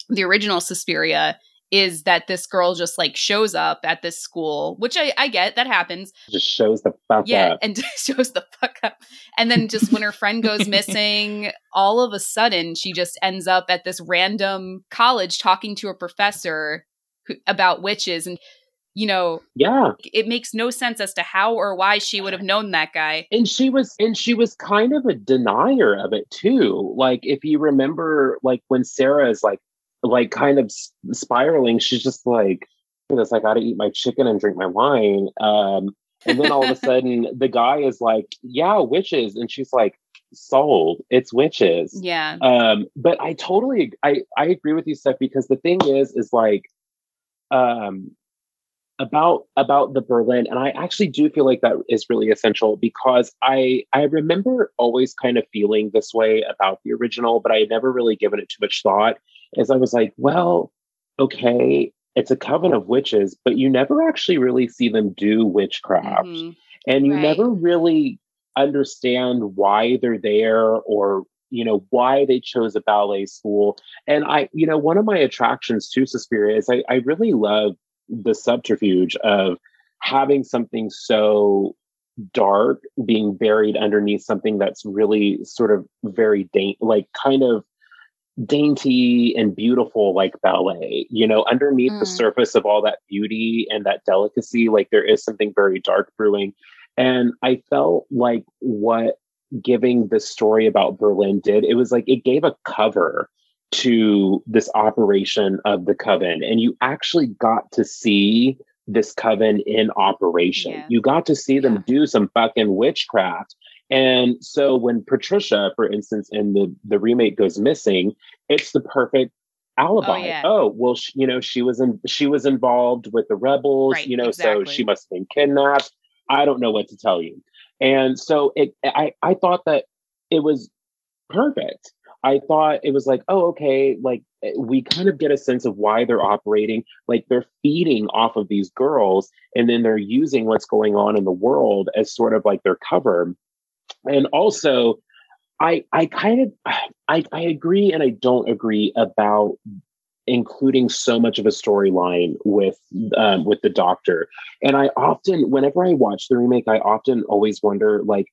[SPEAKER 1] the original suspiria is that this girl just like shows up at this school, which I, I get that happens.
[SPEAKER 3] Just shows the fuck
[SPEAKER 1] yeah,
[SPEAKER 3] up.
[SPEAKER 1] and shows the fuck up. And then just when her friend goes missing, all of a sudden she just ends up at this random college talking to a professor who, about witches and you know
[SPEAKER 3] yeah
[SPEAKER 1] it makes no sense as to how or why she would have known that guy
[SPEAKER 3] and she was and she was kind of a denier of it too like if you remember like when sarah is like like kind of spiraling she's just like this i gotta eat my chicken and drink my wine. Um and then all of a sudden the guy is like yeah witches. And she's like sold it's witches.
[SPEAKER 1] Yeah.
[SPEAKER 3] Um but i totally i i agree with you steph because the thing is is like um, about about the Berlin, and I actually do feel like that is really essential because I I remember always kind of feeling this way about the original, but I had never really given it too much thought. As I was like, well, okay, it's a coven of witches, but you never actually really see them do witchcraft, mm-hmm. and you right. never really understand why they're there or you know why they chose a ballet school and i you know one of my attractions to suspiria is i, I really love the subterfuge of having something so dark being buried underneath something that's really sort of very da- like kind of dainty and beautiful like ballet you know underneath mm. the surface of all that beauty and that delicacy like there is something very dark brewing and i felt like what giving the story about Berlin did. It was like it gave a cover to this operation of the coven, and you actually got to see this coven in operation. Yeah. You got to see them yeah. do some fucking witchcraft. And so when Patricia, for instance, in the the remake goes missing, it's the perfect alibi. Oh, yeah. oh well, she, you know, she was in she was involved with the rebels, right, you know, exactly. so she must have been kidnapped. I don't know what to tell you. And so it, I, I thought that it was perfect. I thought it was like, oh, okay, like eh, we kind of get a sense of why they're operating. Like they're feeding off of these girls and then they're using what's going on in the world as sort of like their cover. And also, I I kind of I, I agree and I don't agree about including so much of a storyline with um, with the doctor. And i often whenever i watch the remake i often always wonder like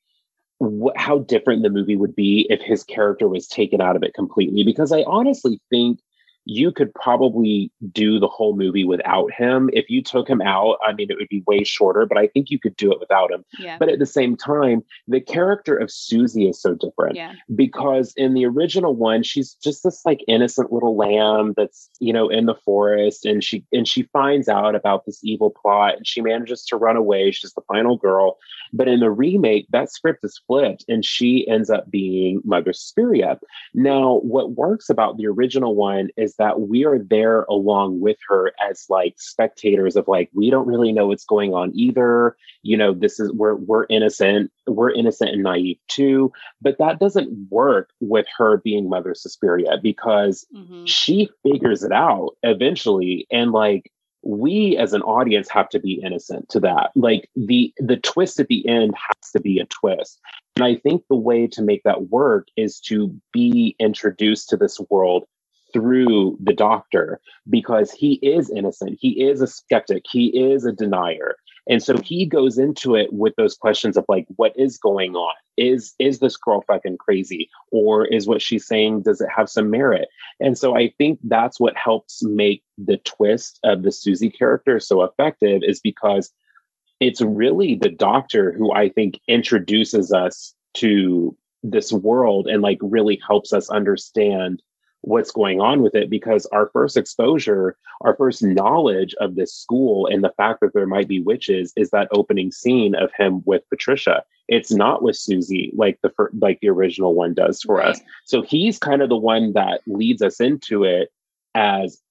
[SPEAKER 3] wh- how different the movie would be if his character was taken out of it completely. Because i honestly think you could probably do the whole movie without him. If you took him out, I mean, it would be way shorter, but I think you could do it without him.
[SPEAKER 1] Yeah.
[SPEAKER 3] But at the same time, the character of Susie is so different
[SPEAKER 1] yeah.
[SPEAKER 3] because in the original one, she's just this like innocent little lamb that's, you know, in the forest and she, and she finds out about this evil plot and she manages to run away. She's the final girl. But in the remake, that script is flipped and she ends up being Mother Suspiria. Now, what works about the original one is is that we are there along with her as like spectators of like we don't really know what's going on either you know this is we're we're innocent we're innocent and naive too but that doesn't work with her being mother suspiria because mm-hmm. she figures it out eventually and like we as an audience have to be innocent to that. Like the the twist at the end has to be a twist. And i think the way to make that work is to be introduced to this world through the doctor because he is innocent. He is a skeptic. He is a denier and so he goes into it with those questions of like, what is going on? Is is this girl fucking crazy? Or is what she's saying, does it have some merit? And so I think that's what helps make the twist of the Susie character so effective is because it's really the doctor who I think introduces us to this world and like really helps us understand what's going on with it because our first exposure, our first knowledge of this school and the fact that there might be witches is that opening scene of him with Patricia. It's not with Susie like the like the original one does for right. us. So he's kind of the one that leads us into it as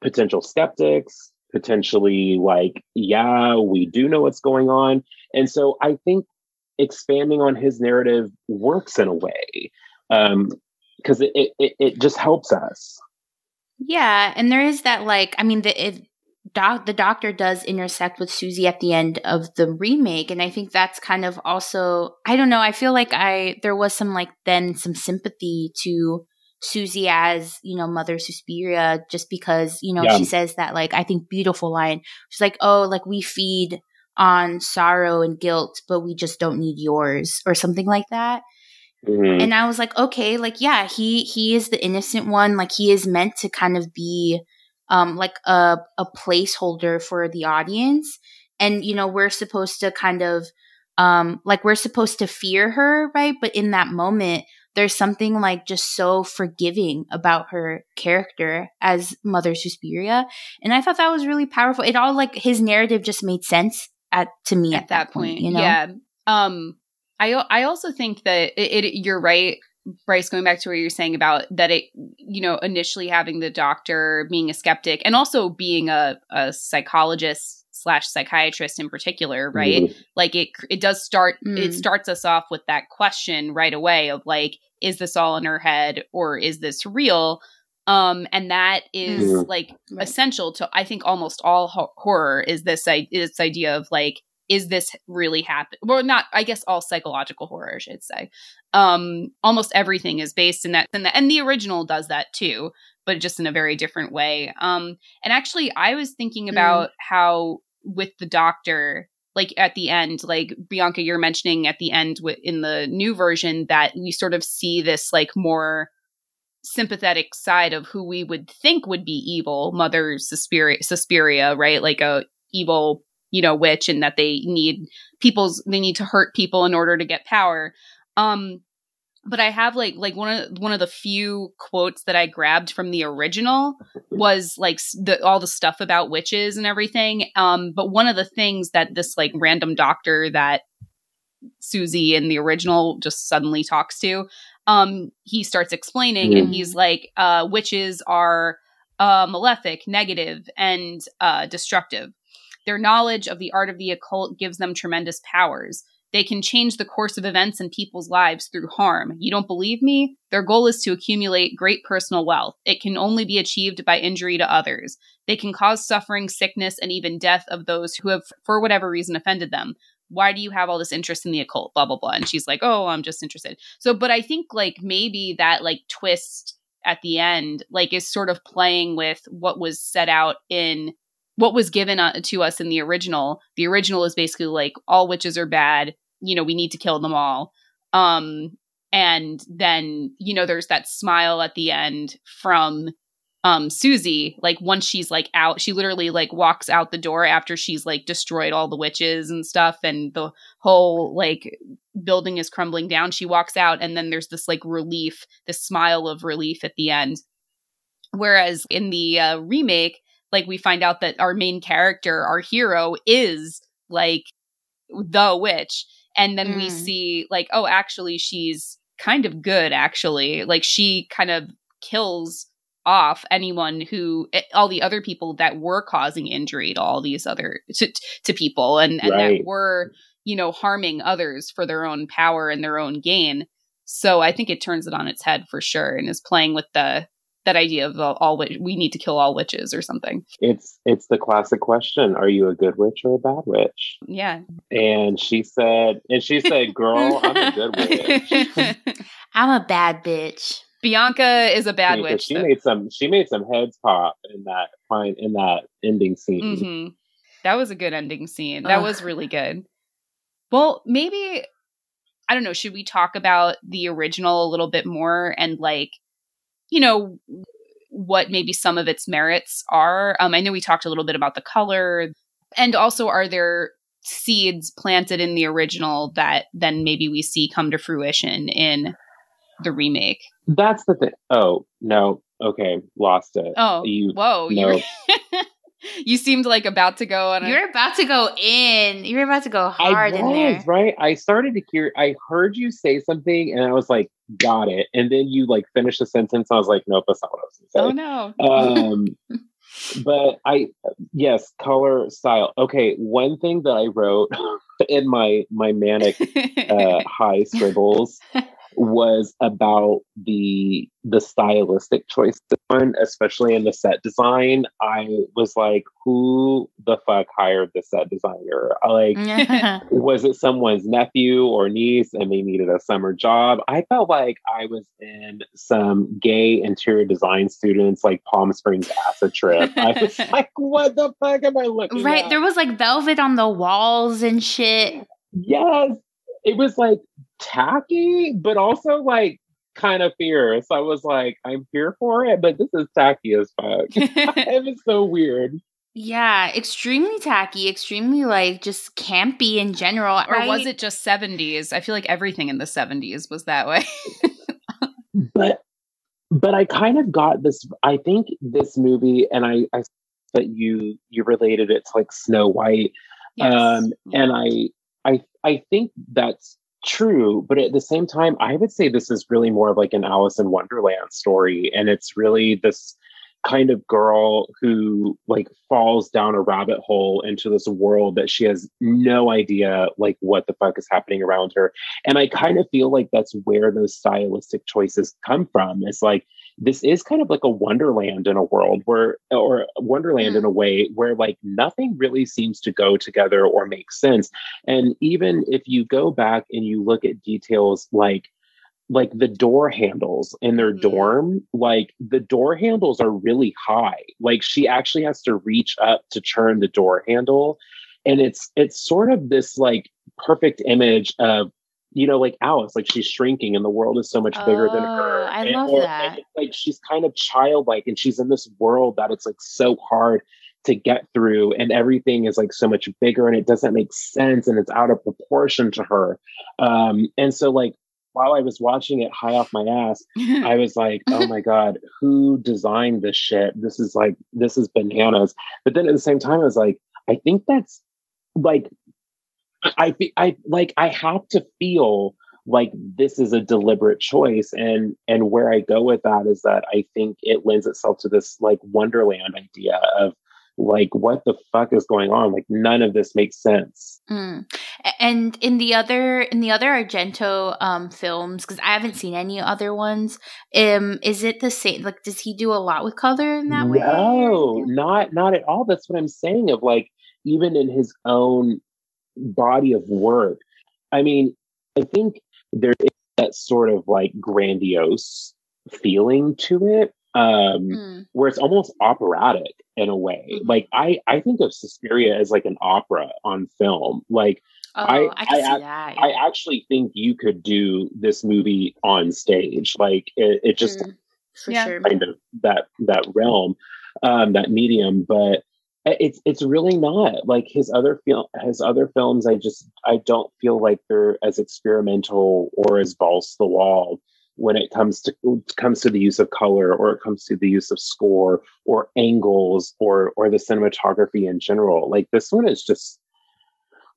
[SPEAKER 3] potential skeptics, potentially like, yeah, we do know what's going on. And so I think expanding on his narrative works in a way. Um, because it, it it just helps us.
[SPEAKER 2] Yeah, and there is that like I mean the it, doc the doctor does intersect with Susie at the end of the remake, and I think that's kind of also I don't know I feel like I there was some like then some sympathy to Susie as you know Mother Suspiria just because you know yeah. she says that like I think beautiful line she's like oh like we feed on sorrow and guilt but we just don't need yours or something like that Mm-hmm. And I was like, okay, like yeah, he he is the innocent one. Like he is meant to kind of be um like a a placeholder for the audience. And you know, we're supposed to kind of um like we're supposed to fear her, right? But in that moment, there's something like just so forgiving about her character as Mother Suspiria. And I thought that was really powerful. It all like his narrative just made sense at to me at, at that, that point, point, you know?
[SPEAKER 1] Yeah. Um I I also think that it, it, you're right, Bryce. Going back to what you're saying about that, it you know initially having the doctor being a skeptic and also being a, a psychologist slash psychiatrist in particular, right? Mm. Like it it does start mm. it starts us off with that question right away of like, is this all in her head or is this real? um and that is mm. like right. essential to i think almost all ho- horror is this I- this idea of like is this really happen well not i guess all psychological horror I should say um almost everything is based in that and the, and the original does that too but just in a very different way um and actually i was thinking mm. about mm. how with the doctor like at the end like bianca you're mentioning at the end w- in the new version that we sort of see this like more sympathetic side of who we would think would be evil mother suspiria, suspiria right like a evil you know witch and that they need people's they need to hurt people in order to get power. Um but i have like like one of one of the few quotes that i grabbed from the original was like the all the stuff about witches and everything. Um but one of the things that this like random doctor that susie in the original just suddenly talks to um he starts explaining and he's like uh witches are uh malefic negative and uh destructive their knowledge of the art of the occult gives them tremendous powers. They can change the course of events in people's lives through harm. You don't believe me? Their goal is to accumulate great personal wealth. It can only be achieved by injury to others. They can cause suffering, sickness, and even death of those who have, for whatever reason, offended them. Why do you have all this interest in the occult? Blah, blah, blah. And she's like, oh, I'm just interested. So, but I think like maybe that like twist at the end, like, is sort of playing with what was set out in what was given uh, to us in the original the original is basically like all witches are bad you know we need to kill them all. Um and then you know there's that smile at the end from um Susie like once she's like out she literally like walks out the door after she's like destroyed all the witches and stuff and the whole like building is crumbling down. She walks out and then there's this like relief this smile of relief at the end. Whereas in the uh, remake like we find out that our main character, our hero, is like the witch. And then mm. we see like, oh, actually she's kind of good, actually. Like she kind of kills off anyone who eh, all the other people that were causing injury to all these other to, to people and, and right. that were you know harming others for their own power and their own gain so i think it turns it on its head for sure and is playing with the that idea of all, all we need to kill all witches or something.
[SPEAKER 3] It's it's the classic question: Are you a good witch or a bad witch?
[SPEAKER 1] Yeah.
[SPEAKER 3] And she said, and she said, "Girl, I'm a good witch.
[SPEAKER 2] I'm a bad bitch."
[SPEAKER 1] Bianca is a bad witch.
[SPEAKER 3] She made some. She made some heads pop in that fine in that ending scene.
[SPEAKER 1] Mm-hmm. That was a good ending scene. That Ugh. was really good. Well, maybe I don't know. Should we talk about the original a little bit more and like you know, what maybe some of its merits are. Um, I know we talked a little bit about the color, and also are there seeds planted in the original that then maybe we see come to fruition in the remake?
[SPEAKER 3] That's the thing. Oh no, okay, lost it.
[SPEAKER 1] Oh, you, whoa, no. you seemed like about to go on.
[SPEAKER 2] A- You're about to go in. You're about to go hard was, in there,
[SPEAKER 3] right? I started to hear. I heard you say something, and I was like, "Got it." And then you like finish the sentence. I was like, "Nope, that's not what I was
[SPEAKER 1] going to say." Oh
[SPEAKER 3] no. Um, but I, yes, color style. Okay, one thing that I wrote in my my manic uh, high scribbles was about the the stylistic choice one, especially in the set design. I was like, who the fuck hired the set designer? Like, was it someone's nephew or niece and they needed a summer job? I felt like I was in some gay interior design students like Palm Springs acid trip. I was like, what the fuck am I looking
[SPEAKER 2] Right.
[SPEAKER 3] At?
[SPEAKER 2] There was like velvet on the walls and shit.
[SPEAKER 3] Yes. It was like tacky, but also like kind of fierce. I was like, I'm here for it, but this is tacky as fuck. it was so weird.
[SPEAKER 2] Yeah, extremely tacky, extremely like just campy in general.
[SPEAKER 1] Or right? was it just 70s? I feel like everything in the 70s was that way.
[SPEAKER 3] but but I kind of got this I think this movie and I I that you you related it to like Snow White. Yes. Um and I I I think that's true but at the same time i would say this is really more of like an alice in wonderland story and it's really this kind of girl who like falls down a rabbit hole into this world that she has no idea like what the fuck is happening around her. And i kind of feel like that's where those stylistic choices come from. It's like this is kind of like a wonderland in a world where or wonderland mm. in a way where like nothing really seems to go together or make sense and even if you go back and you look at details like like the door handles in their mm-hmm. dorm like the door handles are really high like she actually has to reach up to turn the door handle and it's it's sort of this like perfect image of you know, like Alice, like she's shrinking and the world is so much bigger
[SPEAKER 2] oh,
[SPEAKER 3] than her.
[SPEAKER 2] I and, love or, that.
[SPEAKER 3] like she's kind of childlike and she's in this world that it's like so hard to get through and everything is like so much bigger and it doesn't make sense and it's out of proportion to her. Um, and so like while I was watching it high off my ass, I was like, oh my God, who designed this shit? This is like, this is bananas. But then at the same time, I was like, I think that's like I I like I have to feel like this is a deliberate choice and and where I go with that is that I think it lends itself to this like wonderland idea of like what the fuck is going on? Like none of this makes sense.
[SPEAKER 2] Mm. and in the other in the other argento um films because i haven't seen any other ones um is it the same like does he do a lot with color in that
[SPEAKER 3] no,
[SPEAKER 2] way?
[SPEAKER 3] No not not at all. That's what i'm saying of like even in his own body of work. I mean, I think there is that sort of like grandiose feeling to it, um, mm. where it's almost operatic in a way. Mm-hmm. Like I, I think of Suspiria as like an opera on film. Like
[SPEAKER 2] oh, I, I, I, that, yeah.
[SPEAKER 3] I, actually think you could do this movie on stage. Like it, it just mm,
[SPEAKER 2] for yeah.
[SPEAKER 3] kind of that that realm, um, that medium, but it's it's really not like his other film his other films i just i don't feel like they're as experimental or as balls the wall when it comes to comes to the use of color or it comes to the use of score or angles or or the cinematography in general like this one is just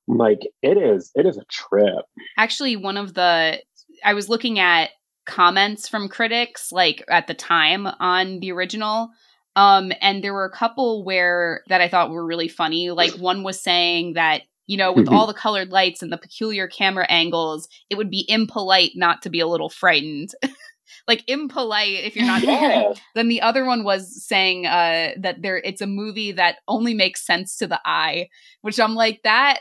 [SPEAKER 3] like it is it is a trip
[SPEAKER 1] actually one of the i was looking at comments from critics like at the time on the original. Um, and there were a couple where that I thought were really funny. Like one was saying that you know, with all the colored lights and the peculiar camera angles, it would be impolite not to be a little frightened. like impolite if you're not yeah. Then the other one was saying uh, that there it's a movie that only makes sense to the eye, which I'm like that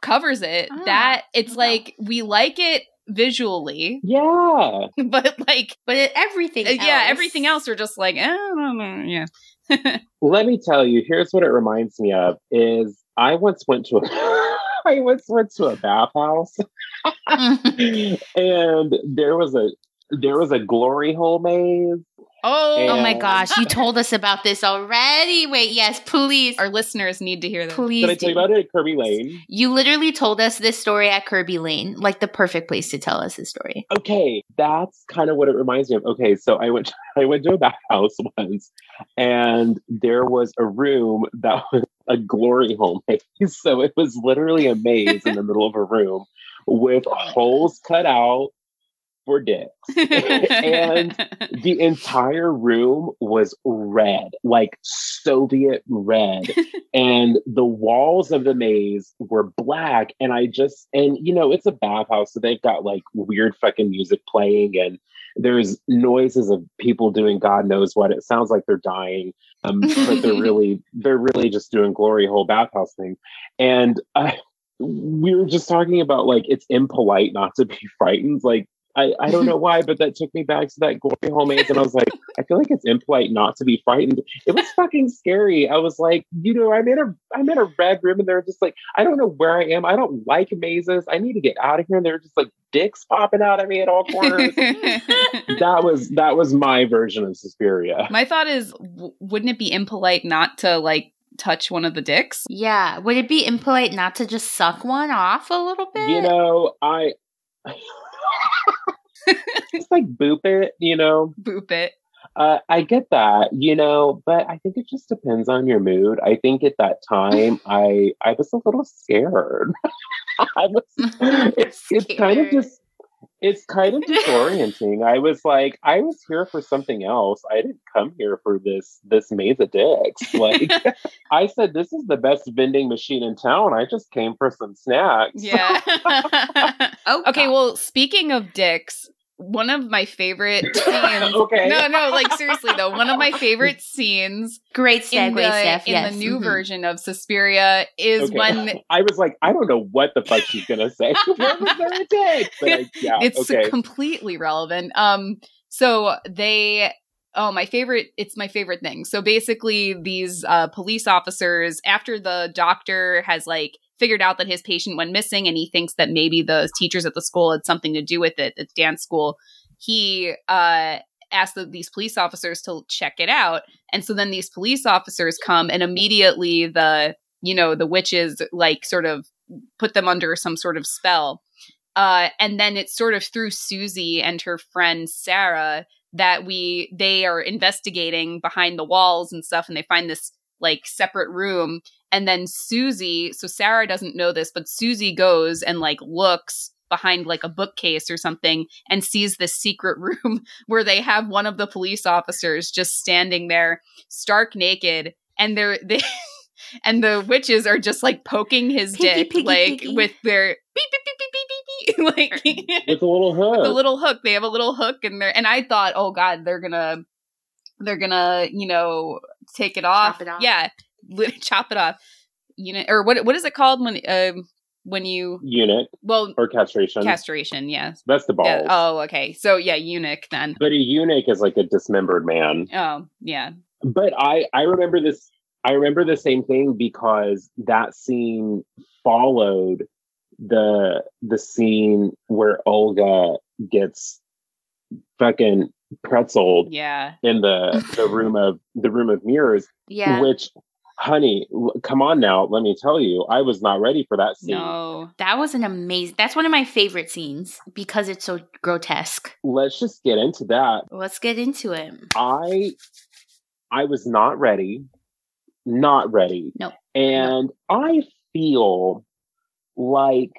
[SPEAKER 1] covers it. Ah, that it's like we like it visually.
[SPEAKER 3] Yeah.
[SPEAKER 1] But like
[SPEAKER 2] but everything else.
[SPEAKER 1] Uh, yeah, everything else are just like, eh, yeah.
[SPEAKER 3] Let me tell you, here's what it reminds me of is I once went to a I once went to a bathhouse and there was a there was a glory hole maze.
[SPEAKER 2] Oh, and... oh my gosh, you told us about this already. Wait, yes, please.
[SPEAKER 1] Our listeners need to hear this.
[SPEAKER 2] Please.
[SPEAKER 3] Did I tell you about it at Kerbey Lane?
[SPEAKER 2] You literally told us this story at Kerbey Lane, like the perfect place to tell us this story.
[SPEAKER 3] Okay, that's kind of what it reminds me of. Okay, so I went I went to a bathhouse once and there was a room that was a glory hole maze. So it was literally a maze in the middle of a room with holes cut out for dicks. and the entire room was red, like Soviet red. and the walls of the maze were black. And I just, and you know, it's a bathhouse, so they've got like weird fucking music playing and there's noises of people doing God knows what. It sounds like they're dying. Um, but they're really, they're really just doing glory hole bathhouse thing. And I, we were just talking about like it's impolite not to be frightened. Like I, I don't know why, but that took me back to that gory hole maze, and I was like, I feel like it's impolite not to be frightened. It was fucking scary. I was like, you know, I'm in a I'm in a red room, and they're just like, I don't know where I am. I don't like mazes. I need to get out of here. And they're just like dicks popping out at me at all corners. that was that was my version of Suspiria.
[SPEAKER 1] My thought is, w- wouldn't it be impolite not to like touch one of the dicks?
[SPEAKER 2] Yeah. Would it be impolite not to just suck one off a little bit?
[SPEAKER 3] You know, I just like boop it, you know?
[SPEAKER 1] Boop it.
[SPEAKER 3] Uh, I get that, you know, but I think it just depends on your mood. I think at that time, I I was a little scared. I was. It's, it's kind of just it's kind of disorienting. I was like, I was here for something else. I didn't come here for this this maze of dicks. Like I said, this is the best vending machine in town. I just came for some snacks.
[SPEAKER 1] Yeah. oh, okay. Well, speaking of dicks, one of my favorite scenes.
[SPEAKER 3] okay.
[SPEAKER 1] No, no, like seriously though, one of my favorite scenes.
[SPEAKER 2] Great segue,
[SPEAKER 1] in the,
[SPEAKER 2] Steph,
[SPEAKER 1] in
[SPEAKER 2] yes.
[SPEAKER 1] the new
[SPEAKER 2] mm-hmm.
[SPEAKER 1] version of Suspiria is
[SPEAKER 3] Okay.
[SPEAKER 1] when
[SPEAKER 3] I was like, I don't know what the fuck she's gonna say. Where was there a dick? But I, yeah,
[SPEAKER 1] it's
[SPEAKER 3] okay.
[SPEAKER 1] completely relevant. Um, so they. Oh, my favorite! It's my favorite thing. So basically, these uh, police officers, after the doctor has like figured out that his patient went missing and he thinks that maybe the teachers at the school had something to do with it, it's dance school, he uh, asked the, these police officers to check it out. And so then these police officers come and immediately the, you know, the witches like sort of put them under some sort of spell. Uh, and then it's sort of through Susie and her friend Sarah that we they are investigating behind the walls and stuff and they find this like separate room and then Susie, so Sarah doesn't know this, but Susie goes and like looks behind like a bookcase or something and sees this secret room where they have one of the police officers just standing there stark naked and they're they and the witches are just like poking his
[SPEAKER 2] Piggy,
[SPEAKER 1] dick
[SPEAKER 2] piggy,
[SPEAKER 1] like
[SPEAKER 2] piggy.
[SPEAKER 1] with their beep beep beep beep beep beep, beep like
[SPEAKER 3] with a little hook.
[SPEAKER 1] a little hook. They have a little hook in there, and I thought, oh god, they're gonna, they're gonna, you know, take it off.
[SPEAKER 2] it off.
[SPEAKER 1] Yeah, li- chop it off. Unit or what? What is it called when, um, when you?
[SPEAKER 3] eunuch
[SPEAKER 1] Well,
[SPEAKER 3] or castration.
[SPEAKER 1] castration. Yes.
[SPEAKER 3] That's the balls.
[SPEAKER 1] Yeah. Oh, okay. So yeah, eunuch then.
[SPEAKER 3] But a eunuch is like a dismembered man.
[SPEAKER 1] Oh, yeah.
[SPEAKER 3] But I I remember this I remember the same thing because that scene followed the the scene where Olga gets fucking pretzeled
[SPEAKER 1] Yeah.
[SPEAKER 3] in the the room of the room of mirrors
[SPEAKER 2] Yeah.
[SPEAKER 3] which honey come on now let me tell you I was not ready for that scene
[SPEAKER 1] No.
[SPEAKER 2] That was an amazing. That's one of my favorite scenes because it's so grotesque.
[SPEAKER 3] let's just get into that
[SPEAKER 2] Let's get into it.
[SPEAKER 3] I I was not ready. Not ready.
[SPEAKER 2] No,
[SPEAKER 3] And I feel like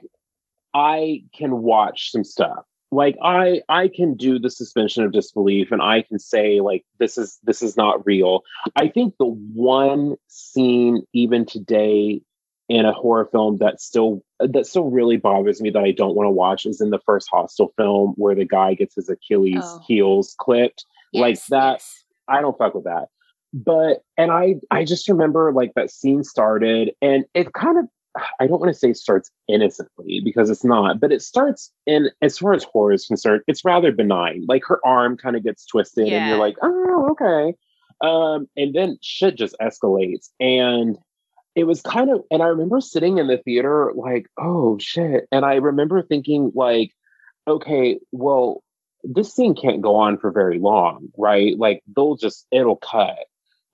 [SPEAKER 3] I can watch some stuff. Like i i can do the suspension of disbelief and i can say like this is this is not real i think the one scene even today in a horror film that still that still really bothers me that i don't want to watch is in the first hostel film where the guy gets his achilles oh. heels clipped yes, like that yes. i don't fuck with that but and i i just remember like that scene started and it kind of I don't want to say starts innocently because it's not, but it starts in as far as horror is concerned, it's rather benign. Like her arm kind of gets twisted, yeah. and you're like, oh, okay. Um, and then shit just escalates. And it was kind of, and I remember sitting in the theater like, oh shit. And I remember thinking, like, okay, well, this scene can't go on for very long, right? Like they'll just it'll cut.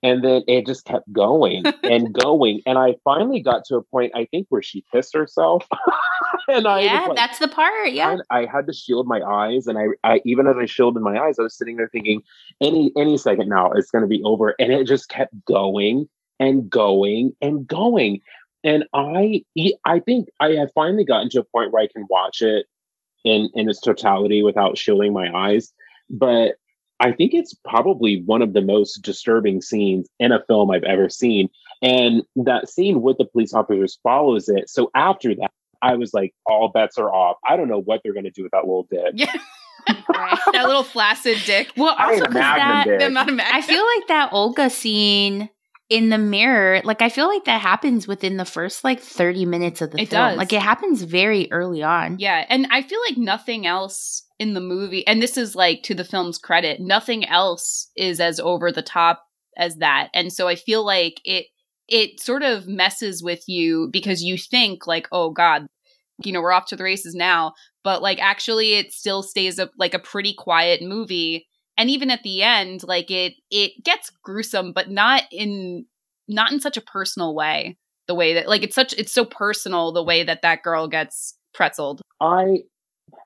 [SPEAKER 3] And then it just kept going and going. And I finally got to a point, I think, where she pissed herself.
[SPEAKER 2] and I Yeah, like, that's the part. Yeah.
[SPEAKER 3] I had to shield my eyes. And I, I even as I shielded my eyes, I was sitting there thinking, any any second now it's gonna be over. And it just kept going and going and going. And I I think I have finally gotten to a point where I can watch it in in its totality without shielding my eyes. But I think it's probably one of the most disturbing scenes in a film I've ever seen. And that scene with the police officers follows it. So after that, I was like, all bets are off. I don't know what they're going to do with that little dick.
[SPEAKER 1] Yeah. right. That little flaccid dick.
[SPEAKER 2] Well, also because that, I feel like that Olga scene in the mirror, like I feel like that happens within the first like 30 minutes of the it film. Does. Like it happens very early on.
[SPEAKER 1] Yeah. And I feel like nothing else in the movie, and this is like to the film's credit, nothing else is as over the top as that. And so I feel like it it sort of messes with you because you think like, oh God, you know, we're off to the races now. But like actually it still stays up like a pretty quiet movie. And even at the end, like it it gets gruesome, but not in not in such a personal way. The way that like it's such it's so personal the way that that girl gets pretzeled.
[SPEAKER 3] I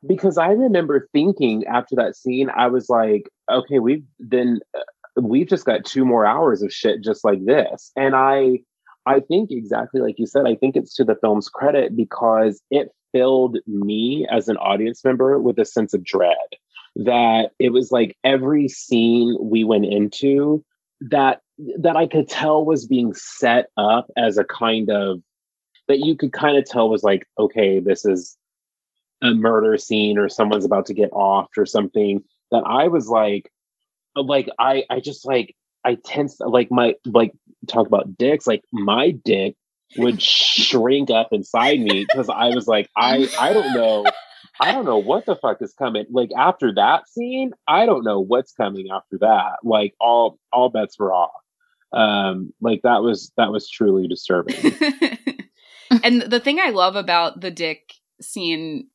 [SPEAKER 3] because I remember thinking after that scene, I was like, okay, we've then uh, we've just got two more hours of shit just like this, and I I think exactly like you said, I think it's to the film's credit because it filled me as an audience member with a sense of dread that it was like every scene we went into that that I could tell was being set up as a kind of that you could kind of tell was like okay this is a murder scene or someone's about to get off or something that I was like, like I I just like I tense like my like talk about dicks like my dick would shrink up inside me because I was like I I don't know I don't know what the fuck is coming like after that scene I don't know what's coming after that like all all bets were off. Um like that was that was truly disturbing.
[SPEAKER 1] And the thing I love about the dick scene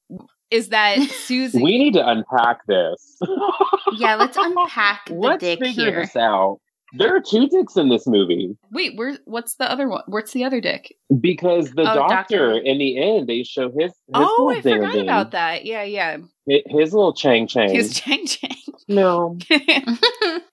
[SPEAKER 1] is that Susie.
[SPEAKER 3] we need to unpack this.
[SPEAKER 2] yeah, let's unpack the let's dick figure here.
[SPEAKER 3] this out. There are two dicks in this movie.
[SPEAKER 1] Wait, where? What's the other one? What's the other dick?
[SPEAKER 3] Because the oh, doctor, doctor, in the end, they show his. his
[SPEAKER 1] oh, I forgot about that. Yeah, yeah.
[SPEAKER 3] His little chang chang.
[SPEAKER 1] His chang chang.
[SPEAKER 3] No.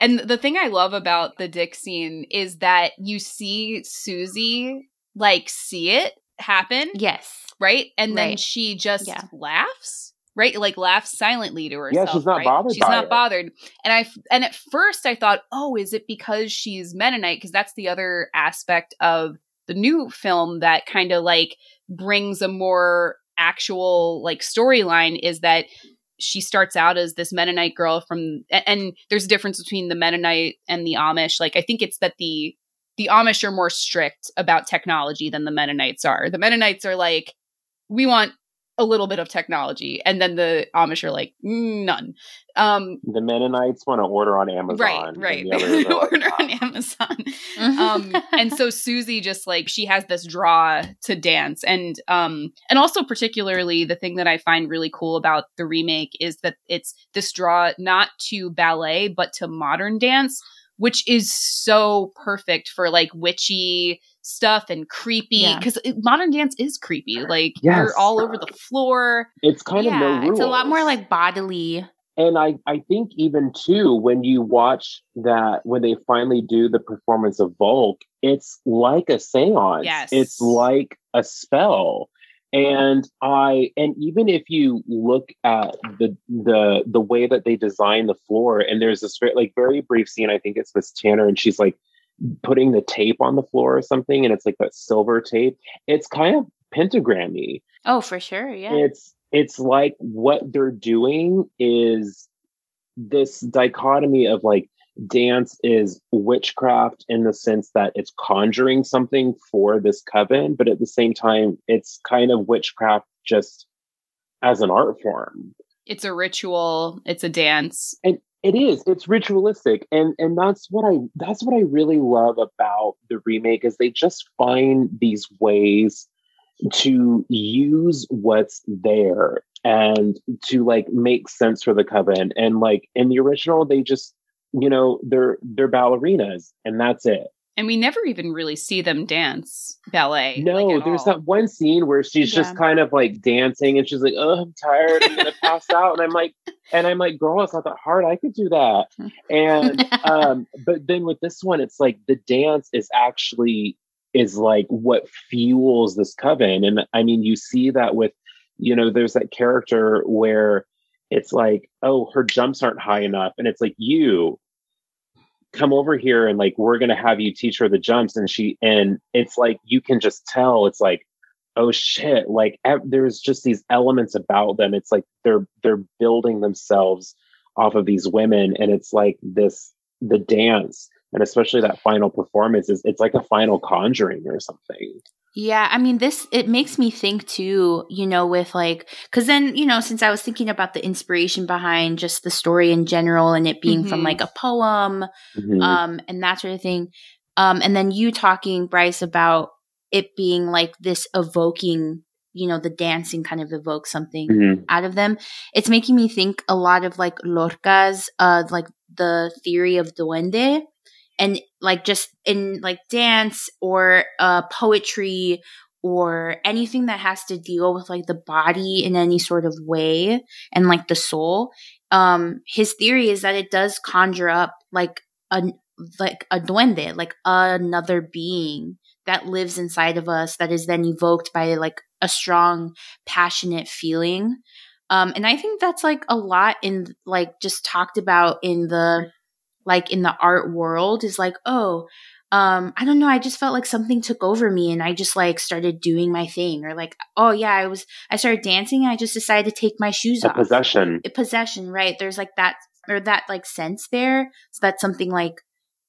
[SPEAKER 1] and the thing I love about the dick scene is that you see Susie like see it happen.
[SPEAKER 2] Yes
[SPEAKER 1] right? And right. then she just yeah. laughs, right? Like laughs silently to herself.
[SPEAKER 3] Yeah, she's not
[SPEAKER 1] right?
[SPEAKER 3] bothered.
[SPEAKER 1] She's not
[SPEAKER 3] it.
[SPEAKER 1] bothered. And I and at first I thought, oh, is it because she's Mennonite? Because that's the other aspect of the new film that kind of like brings a more actual like storyline is that she starts out as this Mennonite girl from, and there's a difference between the Mennonite and the Amish. Like, I think it's that the the Amish are more strict about technology than the Mennonites are. The Mennonites are like, we want a little bit of technology and then the amish are like none. Um
[SPEAKER 3] the mennonites want to order on amazon
[SPEAKER 1] right. right They want to order on amazon. Um and so susie just like she has this draw to dance and um and also particularly the thing that i find really cool about the remake is that it's this draw not to ballet but to modern dance which is so perfect for like witchy stuff and creepy because yeah. modern dance is creepy. Like yes. you're all over the floor.
[SPEAKER 3] It's kind yeah, of no rules.
[SPEAKER 2] It's a lot more like bodily.
[SPEAKER 3] And I, I think even too, when you watch that, when they finally do the performance of Volk, it's like a seance.
[SPEAKER 1] Yes.
[SPEAKER 3] It's like a spell. And i and even if you look at the the the way that they design the floor and there's this very like very brief scene i think it's with tanner and she's like putting the tape on the floor or something and it's like that silver tape. It's kind of pentagrammy.
[SPEAKER 2] Oh for sure yeah.
[SPEAKER 3] It's it's like what they're doing is this dichotomy of like dance is witchcraft in the sense that it's conjuring something for this coven, but at the same time, it's kind of witchcraft just as an art form.
[SPEAKER 1] It's a ritual, it's a dance.
[SPEAKER 3] And it is, it's ritualistic. And and that's what I that's what I really love about the remake is they just find these ways to use what's there and to like make sense for the coven and like in the original they just you know they're they're ballerinas and that's it
[SPEAKER 1] and we never even really see them dance ballet
[SPEAKER 3] no like, there's all. that one scene where she's yeah. just kind of like dancing and she's like oh i'm tired i'm gonna pass out and i'm like and i'm like girl it's not that hard i could do that and um but then with this one it's like the dance is actually is like what fuels this coven and i mean you see that with you know there's that character where it's like, oh, her jumps aren't high enough. And it's like, you come over here and like, we're going to have you teach her the jumps. And she, and it's like, you can just tell it's like, oh shit. Like ev- there's just these elements about them. It's like they're, they're building themselves off of these women. And it's like this, the dance and especially that final performance is it's like a final conjuring or something
[SPEAKER 2] yeah, I mean, this, it makes me think too, you know, with like, cause then, you know, since I was thinking about the inspiration behind just the story in general and it being mm-hmm. from like a poem, mm-hmm. um, and that sort of thing. Um, and then you talking, Bryce, about it being like this evoking, you know, the dancing kind of evokes something mm-hmm. out of them. It's making me think a lot of like Lorca's, uh, like the theory of duende and like just in like dance or uh, poetry or anything that has to deal with like the body in any sort of way and like the soul um his theory is that it does conjure up like a like a duende like another being that lives inside of us that is then evoked by like a strong passionate feeling. Um and i think that's like a lot in like just talked about in the like in the art world is like, oh, um, I don't know, I just felt like something took over me and I just like started doing my thing or like, oh yeah, I was I started dancing I just decided to take my shoes
[SPEAKER 3] a
[SPEAKER 2] off.
[SPEAKER 3] Possession.
[SPEAKER 2] A possession, right. There's like that or that like sense there. So that's something like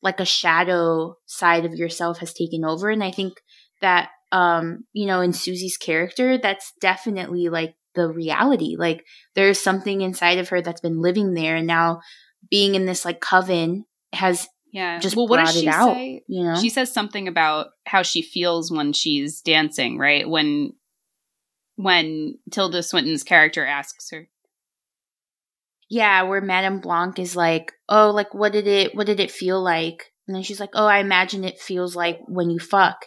[SPEAKER 2] like a shadow side of yourself has taken over. And I think that um, you know, in Susie's character, that's definitely like the reality. Like there's something inside of her that's been living there and now being in this like coven has yeah. just well what does she out, say? you know?
[SPEAKER 1] She says something about how she feels when she's dancing right? When when tilda swinton's character asks her.
[SPEAKER 2] Yeah where madame blanc is like oh like what did it what did it feel like? And then she's like oh i imagine it feels like when you fuck.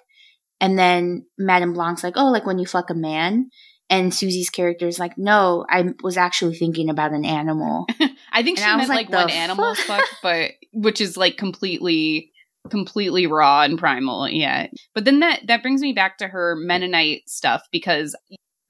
[SPEAKER 2] And then madame blanc's like oh like when you fuck a man? And Susie's character is like, no, I was actually thinking about an animal.
[SPEAKER 1] I think and she I meant like, like when animals fuck, but which is like completely completely raw and primal yeah. But then that that brings me back to her mennonite stuff because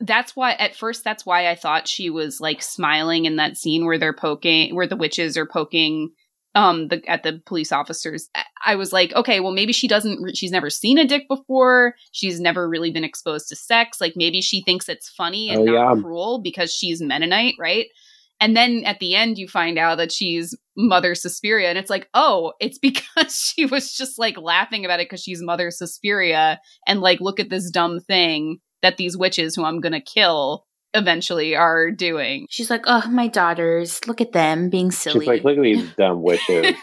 [SPEAKER 1] that's why at first that's why i thought she was like smiling in that scene where they're poking where the witches are poking um the at the police officers. I was like okay well maybe she doesn't she's never seen a dick before. She's never really been exposed to sex. Like maybe she thinks it's funny and oh, not yeah. cruel because she's mennonite right and then at the end you find out that she's mother suspiria and it's like oh it's because she was just like laughing about it because she's mother suspiria and like look at this dumb thing that these witches who i'm gonna kill eventually are doing.
[SPEAKER 2] She's like, oh, my daughters, look at them being silly.
[SPEAKER 3] She's like, look at these dumb witches.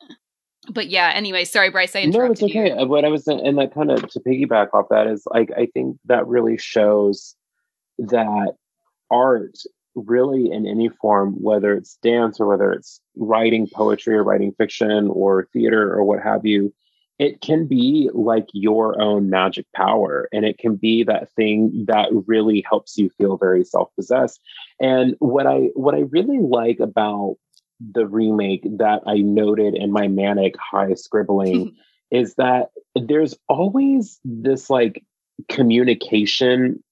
[SPEAKER 1] but yeah, anyway, sorry, Bryce, I interrupted No, it's okay.
[SPEAKER 3] You. Uh, what I was, and that kind of to piggyback off that is like, I think that really shows that art really in any form, whether it's dance or whether it's writing poetry or writing fiction or theater or what have you, it can be like your own magic power. And it can be that thing that really helps you feel very self-possessed. And what i what i really like about the remake that i noted in my manic high scribbling is that there's always this like communication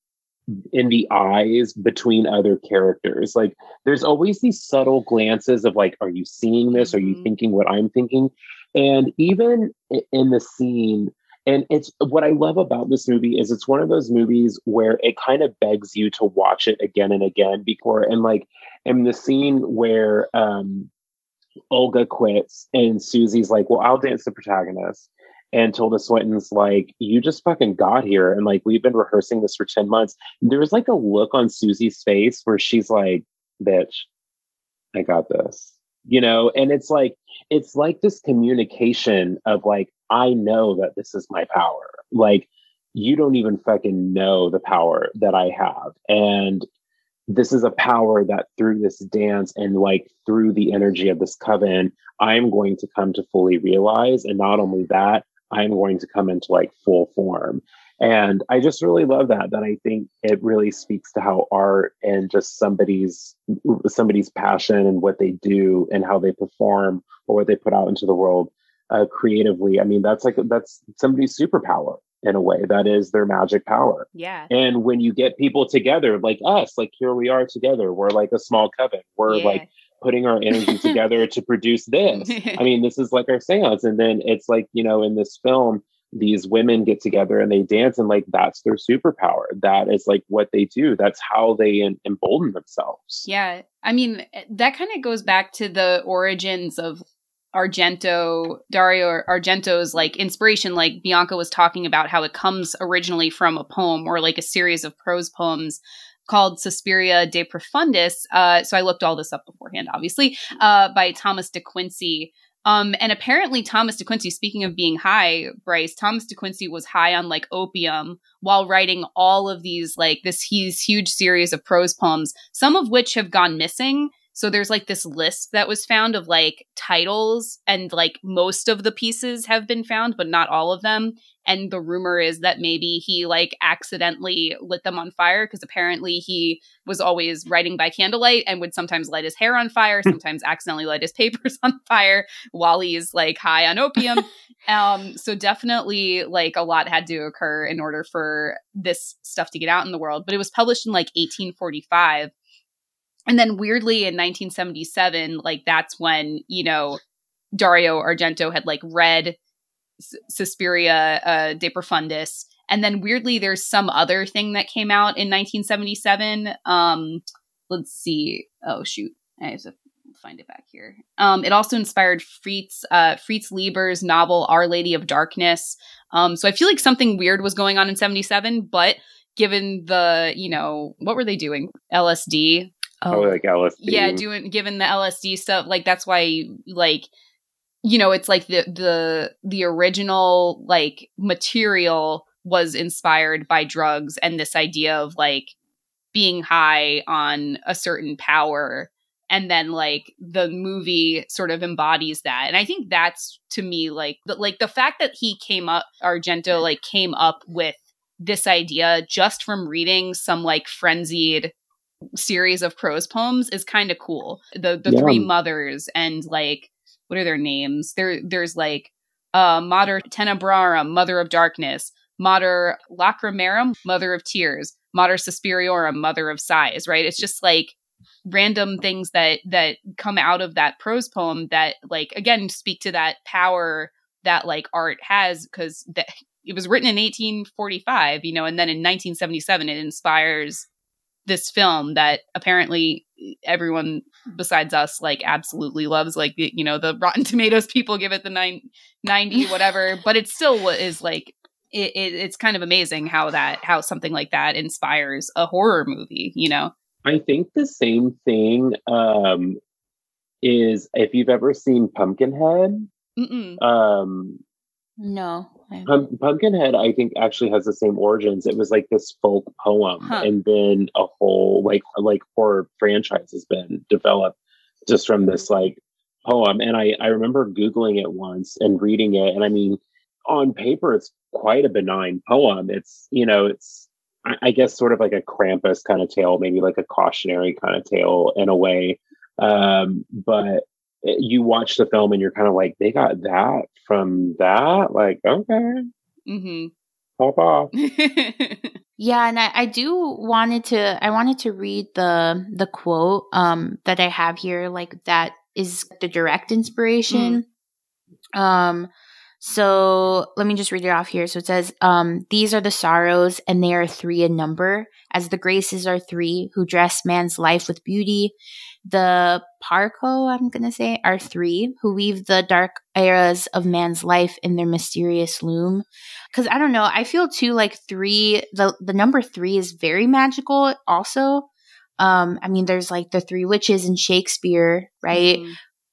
[SPEAKER 3] in the eyes between other characters. Like there's always these subtle glances of like, are you seeing this? Are you mm-hmm. thinking what I'm thinking? And even in the scene, and it's what I love about this movie is it's one of those movies where it kind of begs you to watch it again and again before and like in the scene where um Olga quits and Susie's like, Well, I'll dance the protagonist. And Tilda Swinton's like, You just fucking got here. And like, we've been rehearsing this for 10 months. There's like a look on Susie's face where she's like, Bitch, I got this. You know, and it's like, it's like this communication of like, I know that this is my power. Like, you don't even fucking know the power that I have. And this is a power that through this dance and like through the energy of this coven, I'm going to come to fully realize. And not only that, I'm going to come into like full form. And I just really love that. That I think it really speaks to how art and just somebody's somebody's passion and what they do and how they perform or what they put out into the world uh, creatively. I mean, that's like that's somebody's superpower in a way that is their magic power.
[SPEAKER 1] Yeah.
[SPEAKER 3] And when you get people together like us, like here we are together, we're like a small coven. We're yeah. like putting our energy together to produce this. I mean, this is like our seance. And then it's like, you know, in this film, these women get together and they dance and like that's their superpower that is like what they do that's how they embolden themselves
[SPEAKER 1] yeah i mean eh, that kind of goes back to the origins of Argento, Dario Argento's like inspiration, like Bianca was talking about how it comes originally from a poem or like a series of prose poems called Suspiria de Profundis. Uh, so I looked all this up beforehand, obviously, uh, by Thomas de Quincey. Um, and apparently Thomas de Quincey, speaking of being high, Bryce, Thomas de Quincey was high on like opium while writing all of these, like this huge series of prose poems, some of which have gone missing so there's like this list that was found of like titles, and like most of the pieces have been found, but not all of them. And the rumor is that maybe he like accidentally lit them on fire because apparently he was always writing by candlelight and would sometimes light his hair on fire, sometimes accidentally light his papers on fire while he's like high on opium. um, so definitely like a lot had to occur in order for this stuff to get out in the world. But it was published in like 1845 and then weirdly in 1977 like that's when you know dario argento had like read suspiria uh, de profundis. And then weirdly there's some other thing that came out in 1977 um let's see. Oh shoot. I have to find it back here. Um it also inspired fritz uh fritz leiber's novel our lady of darkness. Um so i feel like something weird was going on in 77 but given the you know what were they doing? Lsd
[SPEAKER 3] Oh, like LSD.
[SPEAKER 1] Yeah, doing given the LSD stuff, like that's why like you know, it's like the the the original like material was inspired by drugs and this idea of like being high on a certain power. And then like the movie sort of embodies that. And i think that's to me like the, like the fact that he came up argento like came up with this idea just from reading some like frenzied series of prose poems is kind of cool. The the yeah. three mothers and like what are their names? There there's like uh Mater Tenebrarum, Mother of Darkness, Mater Lacrimarum, Mother of Tears, Mater Suspiriorum, Mother of Sighs, right? It's just like random things that that come out of that prose poem that like again speak to that power that like art has because that it was written in 1845 you know and then in 1977 it inspires this film that apparently everyone besides us like absolutely loves like you know the rotten tomatoes people give it the nine, 90 whatever but it still is like it, it, it's kind of amazing how that how something like that inspires a horror movie you know
[SPEAKER 3] i think the same thing um is if you've ever seen pumpkinhead
[SPEAKER 1] Mm-mm.
[SPEAKER 3] um
[SPEAKER 2] no
[SPEAKER 3] Pump- Pumpkinhead, I think, actually has the same origins. It was like this folk poem, huh. and then a whole like like horror franchise has been developed just from this like poem. And I I remember googling it once and reading it, and I mean, on paper, it's quite a benign poem. It's you know, it's I, I guess sort of like a Krampus kind of tale, maybe like a cautionary kind of tale in a way. Um, but you watch the film and you're kind of like, they got that from that. Like, okay,
[SPEAKER 1] mm-hmm.
[SPEAKER 3] pop off.
[SPEAKER 2] yeah, and I, I do wanted to I wanted to read the the quote um that I have here, like that is the direct inspiration. Mm. Um so let me just read it off here. So it says, um, These are the sorrows, and they are three in number, as the graces are three, who dress man's life with beauty. The Parco, I'm going to say, are three, who weave the dark eras of man's life in their mysterious loom. Because I don't know, I feel too like three, the, the number three is very magical also. Um, I mean, there's like the three witches in Shakespeare, right? Mm-hmm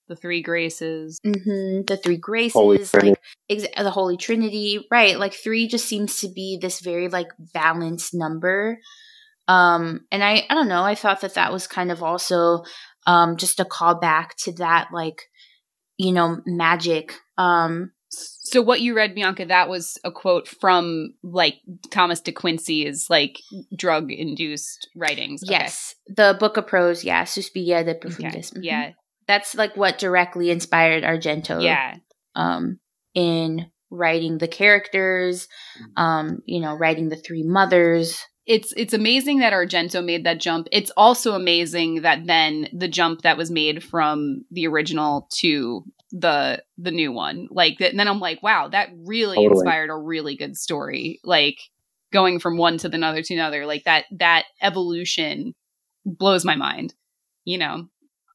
[SPEAKER 1] the three graces
[SPEAKER 2] mm-hmm. the three graces like ex- the holy trinity right like three just seems to be this very like balanced number um and i i don't know i thought that that was kind of also um just a call back to that like you know magic um
[SPEAKER 1] so what you read bianca that was a quote from like thomas de quincey's like drug induced writings
[SPEAKER 2] okay. yes the book of prose yeah suspiria de profundis okay.
[SPEAKER 1] mm-hmm. yeah
[SPEAKER 2] that's like what directly inspired Argento.
[SPEAKER 1] Yeah.
[SPEAKER 2] Um, in writing the characters, um, you know, writing the three mothers.
[SPEAKER 1] It's it's amazing that Argento made that jump. It's also amazing that then the jump that was made from the original to the the new one. Like that, then I'm like, wow, that really totally. inspired a really good story. Like going from one to the other to another, like that that evolution blows my mind. You know.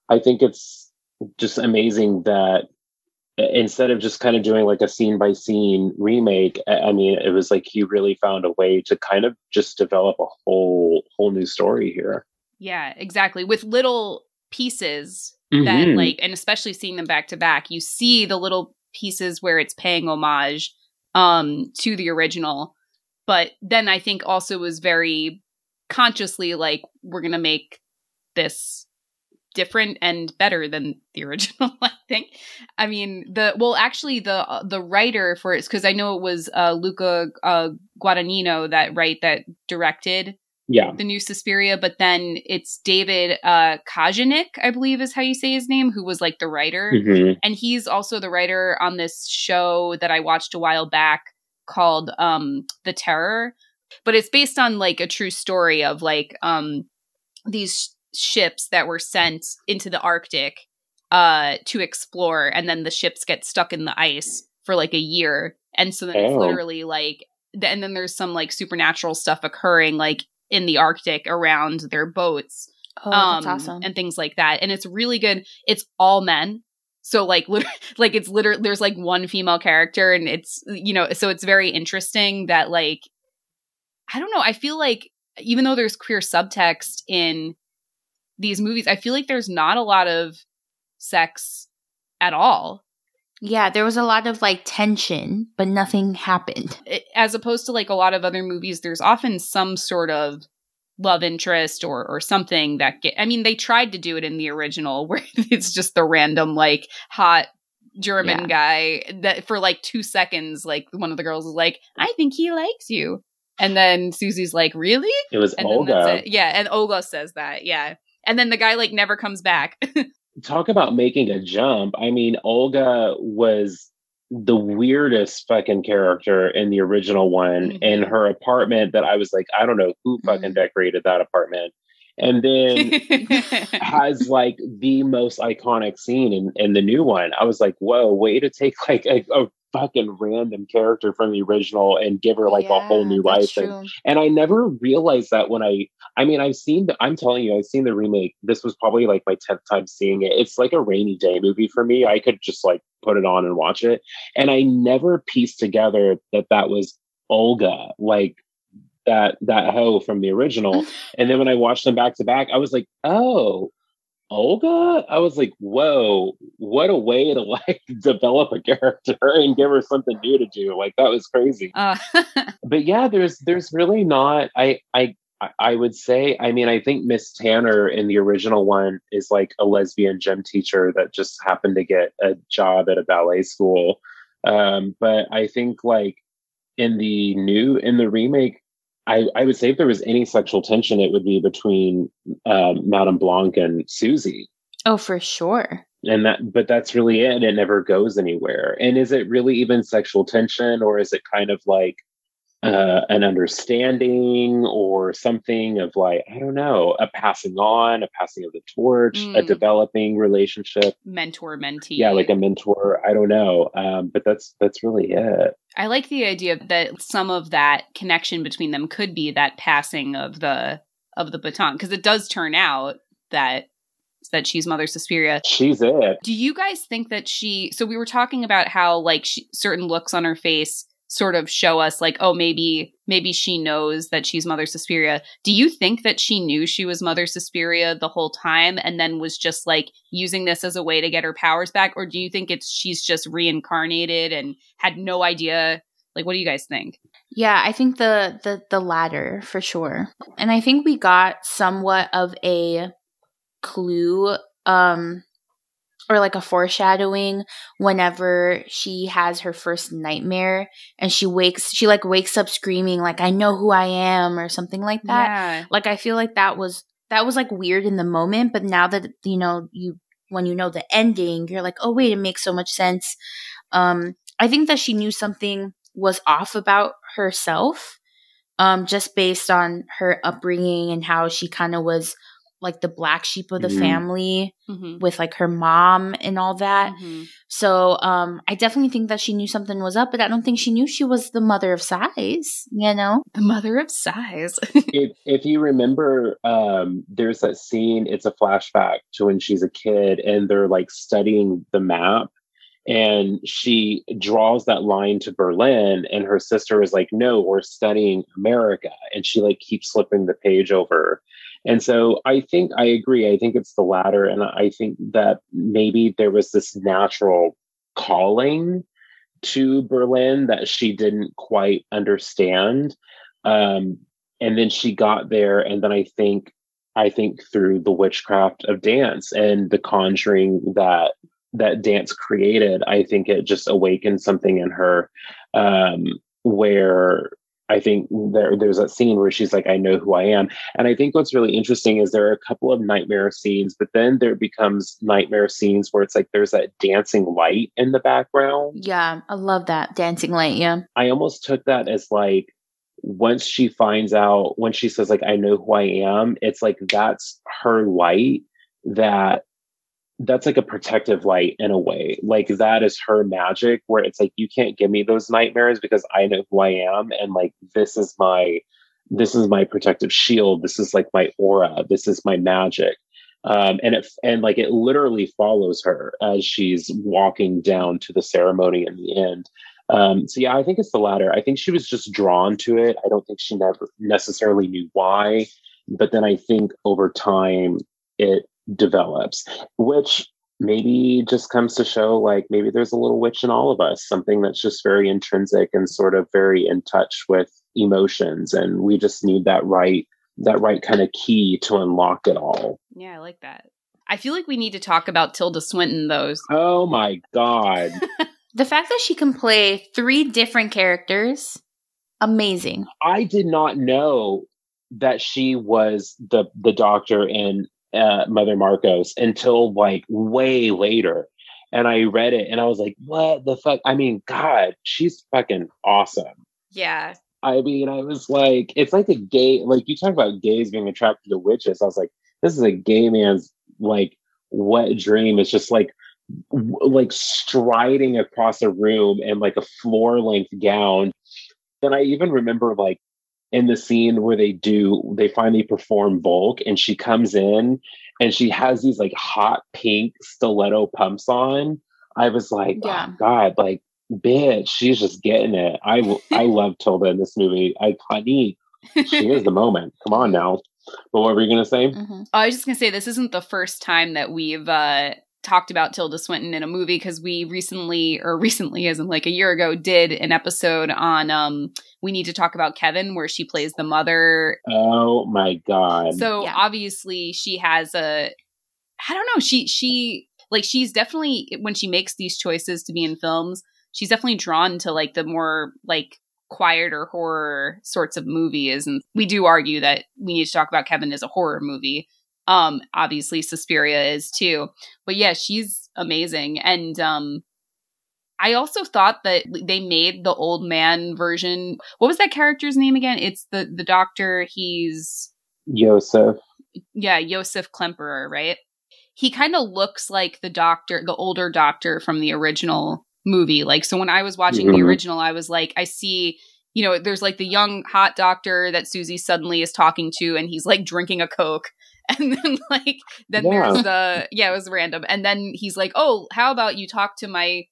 [SPEAKER 3] I think it's just amazing that instead of just kind of doing like a scene by scene remake i mean it was like he really found a way to kind of just develop a whole whole new story here
[SPEAKER 1] yeah exactly with little pieces mm-hmm. that like and especially seeing them back to back you see the little pieces where it's paying homage um to the original but then i think also was very consciously like we're gonna make this different and better than the original i think. I mean the well actually the uh, the writer for it because i know it was uh luca uh guadagnino that right that directed
[SPEAKER 3] yeah.
[SPEAKER 1] the new suspiria but then it's david uh Kajganich, i believe is how you say his name who was like the writer. Mm-hmm. and he's also the writer on this show that i watched a while back called um the terror. But it's based on like a true story of like um these ships that were sent into the Arctic uh, to explore, and then the ships get stuck in the ice for like a year, and so then oh. it's literally like, and then there's some like supernatural stuff occurring like in the Arctic around their boats.
[SPEAKER 2] Oh, um, awesome.
[SPEAKER 1] And things like that, and it's really good. It's all men, so like, like it's literally there's like one female character, and it's you know, so it's very interesting that like, I don't know. I feel like even though there's queer subtext in these movies, I feel like there's not a lot of sex at all.
[SPEAKER 2] Yeah, there was a lot of like tension, but nothing happened.
[SPEAKER 1] As opposed to like a lot of other movies, there's often some sort of love interest or or something that get I mean, they tried to do it in the original where it's just the random like hot German yeah. guy that for like 2 seconds like one of the girls is like, "I think he likes you." And then Susie's like, "Really?"
[SPEAKER 3] It was
[SPEAKER 1] and
[SPEAKER 3] Olga.
[SPEAKER 1] Yeah, and Olga says that. Yeah and then the guy like never comes back.
[SPEAKER 3] Talk about making a jump. I mean, Olga was the weirdest fucking character in the original one mm-hmm. in her apartment that I was like, I don't know who fucking mm-hmm. decorated that apartment. And then has like the most iconic scene in, in the new one. I was like, whoa, way to take like a, a fucking random character from the original and give her like yeah, a whole new life. And, and I never realized that when I, I mean, I've seen, the, I'm telling you, I've seen the remake. This was probably like my 10th time seeing it. It's like a rainy day movie for me. I could just like put it on and watch it. And I never pieced together that that was Olga, like that, that hoe from the original. and then when I watched them back to back, I was like, oh, Olga, I was like, whoa, what a way to like develop a character and give her something new to do. Like that was crazy. Uh. but yeah, there's there's really not I I I would say, I mean, I think Miss Tanner in the original one is like a lesbian gym teacher that just happened to get a job at a ballet school. Um, but I think like in the new in the remake, I, I would say if there was any sexual tension, it would be between um, Madame Blanc and Susie.
[SPEAKER 2] Oh, for sure.
[SPEAKER 3] And that, but that's really it. It never goes anywhere. And is it really even sexual tension, or is it kind of like uh, an understanding or something of like i don't know a passing on a passing of the torch mm. a developing relationship
[SPEAKER 1] mentor mentee
[SPEAKER 3] yeah like a mentor i don't know um, but that's that's really it
[SPEAKER 1] i like the idea that some of that connection between them could be that passing of the of the baton because it does turn out that that she's Mother Suspiria.
[SPEAKER 3] She's it.
[SPEAKER 1] Do you guys think that she? So we were talking about how like she, certain looks on her face sort of show us like oh maybe maybe she knows that she's mother suspiria. Do you think that she knew she was mother suspiria the whole time and then was just like using this as a way to get her powers back? Or do you think it's she's just reincarnated and had no idea? Like what do you guys think?
[SPEAKER 2] Yeah i think the the the latter for sure. And i think we got somewhat of a clue um or like a foreshadowing whenever she has her first nightmare and she wakes she like wakes up screaming like I know who I am or something like that. Yeah. Like I feel like that was that was like weird in the moment, but now that you know you when you know the ending, you're like, "Oh wait, it makes so much sense." Um I think that she knew something was off about herself um just based on her upbringing and how she kind of was like the black sheep of the mm-hmm. family mm-hmm. with like her mom and all that. Mm-hmm. So um I definitely think that she knew something was up, but I don't think she knew she was the mother of sighs, you know?
[SPEAKER 1] The mother of sighs.
[SPEAKER 3] if if you remember um there's that scene, it's a flashback to when she's a kid and they're like studying the map and she draws that line to Berlin and her sister is like no we're studying America and she like keeps slipping the page over and so I think I agree. I think it's the latter. And I think that maybe there was this natural calling to Berlin that she didn't quite understand. Um, and then she got there. And then I think, I think through the witchcraft of dance and the conjuring that that dance created, I think it just awakened something in her um, where I think there there's a scene where she's like, I know who I am. And I think what's really interesting is there are a couple of nightmare scenes, but then there becomes nightmare scenes where it's like there's that dancing light in the background.
[SPEAKER 2] Yeah, I love that dancing light. Yeah.
[SPEAKER 3] I almost took that as like once she finds out, when she says, like, I know who I am, it's like that's her light that that's like a protective light in a way. Like that is her magic where it's like you can't give me those nightmares because I know who I am and like this is my this is my protective shield. This is like my aura. This is my magic. Um, and it and like it literally follows her as she's walking down to the ceremony in the end. Um, so yeah, I think it's the latter. I think she was just drawn to it. I don't think she never necessarily knew why, but then I think over time it develops, which maybe just comes to show like maybe there's a little witch in all of us, something that's just very intrinsic and sort of very in touch with emotions. And we just need that right, that right kind of key to unlock it all.
[SPEAKER 1] Yeah, I like that. I feel like we need to talk about Tilda Swinton, though.
[SPEAKER 3] Oh my God.
[SPEAKER 2] the fact that she can play three different characters, amazing.
[SPEAKER 3] I did not know that she was the the doctor in uh, Mother Markos until like way later. And I read it and I was like, what the fuck? I mean, God, she's fucking awesome.
[SPEAKER 1] Yeah.
[SPEAKER 3] I mean, I was like, it's like a gay, like you talk about gays being attracted to witches. I was like, this is a gay man's like wet dream. It's just like, w- like striding across a room in like a floor length gown. Then I even remember like in the scene where they do they finally perform Volk and she comes in and she has these like hot pink stiletto pumps on. I was like, oh, yeah. oh God, like bitch, she's just getting it. I I love Tilda in this movie. Iconic. She is the moment. Come on now. But what were you gonna say? Mm-hmm.
[SPEAKER 1] I was just gonna say this isn't the first time that we've uh talked about Tilda Swinton in a movie because we recently, or recently, as in like a year ago, did an episode on um We Need to Talk About Kevin where she plays the mother.
[SPEAKER 3] Oh my god.
[SPEAKER 1] So yeah. obviously she has a I don't know, she she like she's definitely when she makes these choices to be in films, she's definitely drawn to like the more like quieter horror sorts of movies and we do argue that we need to talk about Kevin as a horror movie um, obviously Suspiria is too. But yeah, she's amazing. And um I also thought that they made the old man version. What was that character's name again? It's the the doctor. He's
[SPEAKER 3] Joseph.
[SPEAKER 1] Yeah, Joseph Klemperer, right? He kind of looks like the doctor, the older doctor from the original movie. Like, so when I was watching mm-hmm. the original, I was like, I see, you know, there's like the young hot doctor that Susie suddenly is talking to, and he's like drinking a Coke. And then, like, then yeah. there's the, yeah, it was random. And then he's like, oh, how about you talk to my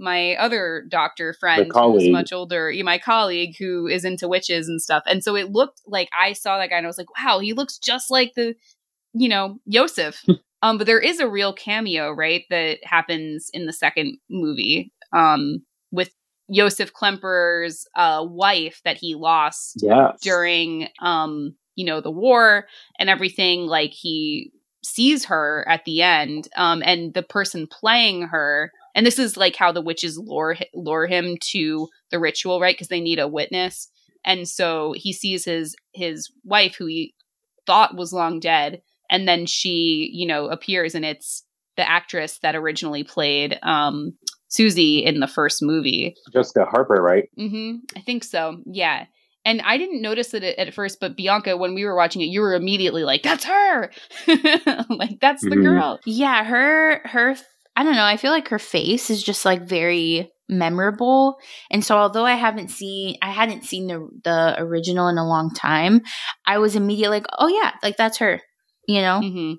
[SPEAKER 1] my other doctor friend who's much older, my colleague who is into witches and stuff. And so it looked like I saw that guy and I was like, wow, he looks just like the, you know, Yosef. um, but there is a real cameo, right, that happens in the second movie um, with Joseph Klemperer's uh, wife that he lost
[SPEAKER 3] yes.
[SPEAKER 1] during, um, you know, the war and everything. Like he sees her at the end, um, and the person playing her and this is like how the witches lure lure him to the ritual, right? Because they need a witness, and so he sees his his wife, who he thought was long dead, and then she, you know, appears, and it's the actress that originally played um, Susie in the first movie,
[SPEAKER 3] Jessica Harper, right?
[SPEAKER 1] Mm-hmm. I think so. Yeah. And I didn't notice it at first, but Bianca, when we were watching it, you were immediately like, "That's her!" like that's the mm-hmm. girl.
[SPEAKER 2] Yeah, her her I don't know. I feel like her face is just like very memorable. And so although I haven't seen I hadn't seen the the original in a long time, I was immediately like, "Oh yeah, like that's her." You know?
[SPEAKER 1] Mm-hmm.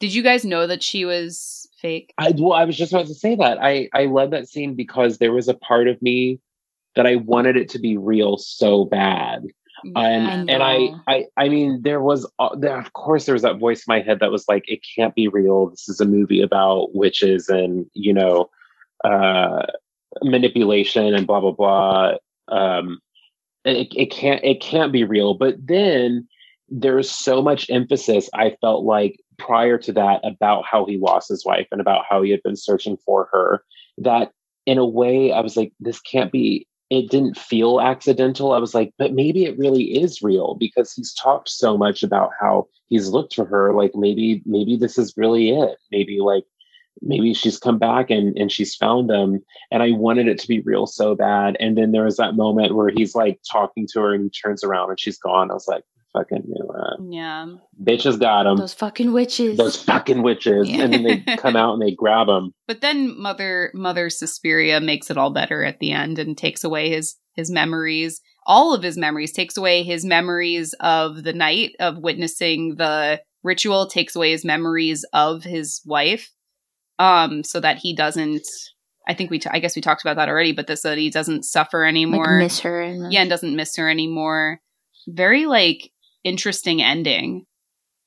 [SPEAKER 1] Did you guys know that she was fake?
[SPEAKER 3] I well, I was just about to say that. I I love that scene because there was a part of me that I wanted it to be real so bad. Yeah, and I and I, I I mean there was uh, there of course there was that voice in my head that was like it can't be real. This is a movie about witches and you know uh manipulation and blah blah blah. Um it, it can't it can't be real. But then there's so much emphasis I felt like prior to that about how he lost his wife and about how he had been searching for her that in a way I was like this can't be it didn't feel accidental. I was like, but maybe it really is real because he's talked so much about how he's looked for her. Like maybe, maybe this is really it. Maybe like, maybe she's come back and, and she's found them. And I wanted it to be real so bad. And then there was that moment where he's like talking to her and he turns around and she's gone. I was like, fucking knew it.
[SPEAKER 1] Yeah.
[SPEAKER 3] Bitches got him.
[SPEAKER 2] Those fucking witches.
[SPEAKER 3] Those fucking witches. Yeah. And then they come out and they grab him.
[SPEAKER 1] But then Mother Mother Suspiria makes it all better at the end and takes away his his memories. All of his memories takes away his memories of the night of witnessing the ritual, takes away his memories of his wife. Um, so that he doesn't I think we, t- I guess we talked about that already, but this so that he doesn't suffer anymore,
[SPEAKER 2] like miss her, and
[SPEAKER 1] yeah, and doesn't miss her anymore. Very like interesting ending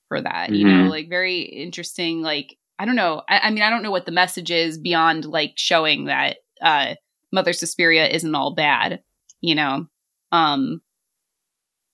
[SPEAKER 1] for that. Mm-hmm. You know, mm-hmm. like very interesting. Like I don't know. I, I, mean, I don't know what the message is beyond like showing that uh, Mother Suspiria isn't all bad. You know, um,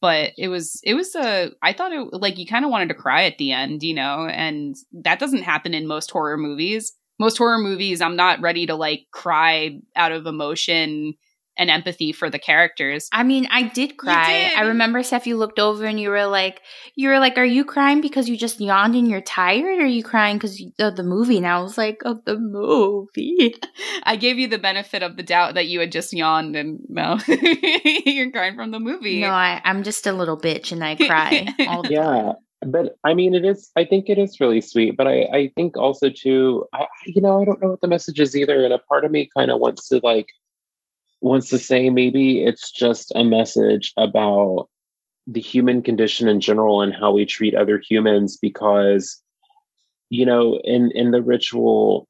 [SPEAKER 1] but it was it was a I thought it like you kind of wanted to cry at the end. You know, and that doesn't happen in most horror movies. Most horror movies, I'm not ready to like cry out of emotion and empathy for the characters.
[SPEAKER 2] I mean, I did cry. Did. I remember Steph, you looked over and you were like, you were like, are you crying because you just yawned and you're tired? Or are you crying because of the movie? And I was like, of the movie.
[SPEAKER 1] I gave you the benefit of the doubt that you had just yawned and no, you're crying from the movie.
[SPEAKER 2] No, I, I'm just a little bitch and I cry all the
[SPEAKER 3] yeah. time but I mean, it is. I think it is really sweet. But I, I think also too, I, you know, I don't know what the message is either. And a part of me kind of wants to like wants to say maybe it's just a message about the human condition in general and how we treat other humans because you know in in the ritual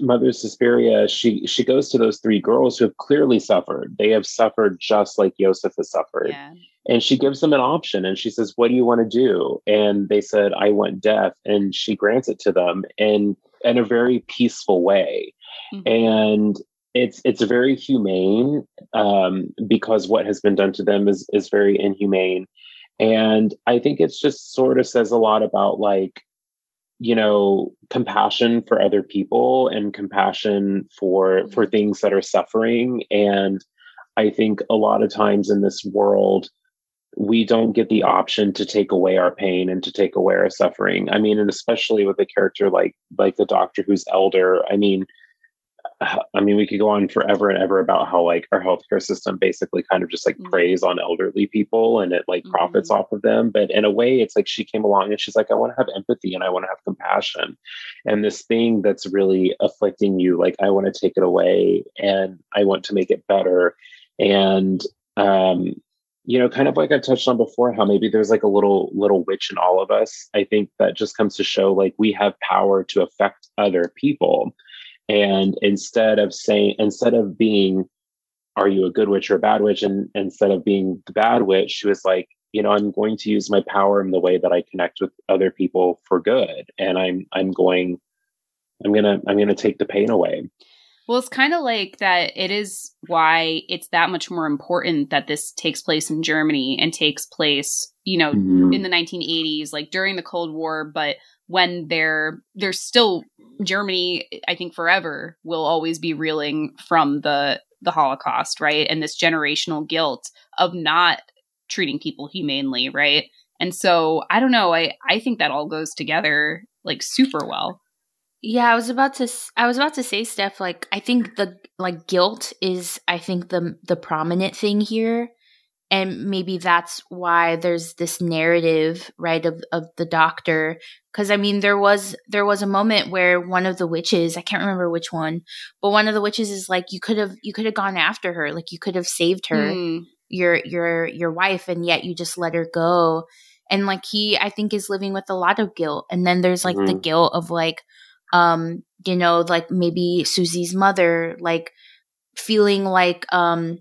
[SPEAKER 3] mother suspiria she she goes to those three girls who have clearly suffered. They have suffered just like joseph has suffered. Yeah. and she gives them an option and she says what do you want to do? And they said i want death. And she grants it to them in in a very peaceful way. Mm-hmm. and it's it's very humane um, because what has been done to them is is very inhumane, and I think it's just sort of says a lot about like you know compassion for other people and compassion for for mm-hmm. things that are suffering. And i think a lot of times in this world we don't get the option to take away our pain and to take away our suffering. I mean and especially with a character like like the doctor who's elder i mean I mean, we could go on forever and ever about how like our healthcare system basically kind of just like mm-hmm. preys on elderly people and it like mm-hmm. profits off of them. But in a way, it's like she came along and she's like, I want to have empathy and I want to have compassion. And this thing that's really afflicting you, like I want to take it away and I want to make it better. And um, you know, kind of like I touched on before, how maybe there's like a little little witch in all of us. I think that just comes to show like we have power to affect other people and instead of saying, instead of being, are you a good witch or a bad witch? And instead of being the bad witch, she was like, you know, I'm going to use my power in the way that I connect with other people for good. And I'm, I'm going, I'm going to, I'm going to take the pain away.
[SPEAKER 1] Well, it's kind of like that. It is why it's that much more important that this takes place in Germany and takes place, you know, mm-hmm. in the 1980s, like during the Cold War, but when they're they're still Germany, I think forever will always be reeling from the the Holocaust, right? And this generational guilt of not treating people humanely, right? And so I don't know, I I think that all goes together like super well.
[SPEAKER 2] Yeah, I was about to I was about to say Steph like I think the like guilt is I think the the prominent thing here and maybe that's why there's this narrative right of of the doctor because i mean there was there was a moment where one of the witches i can't remember which one but one of the witches is like you could have you could have gone after her like you could have saved her mm. your your your wife and yet you just let her go and like he i think is living with a lot of guilt and then there's like mm. the mm-hmm. guilt of like um you know like maybe susie's mother like feeling like um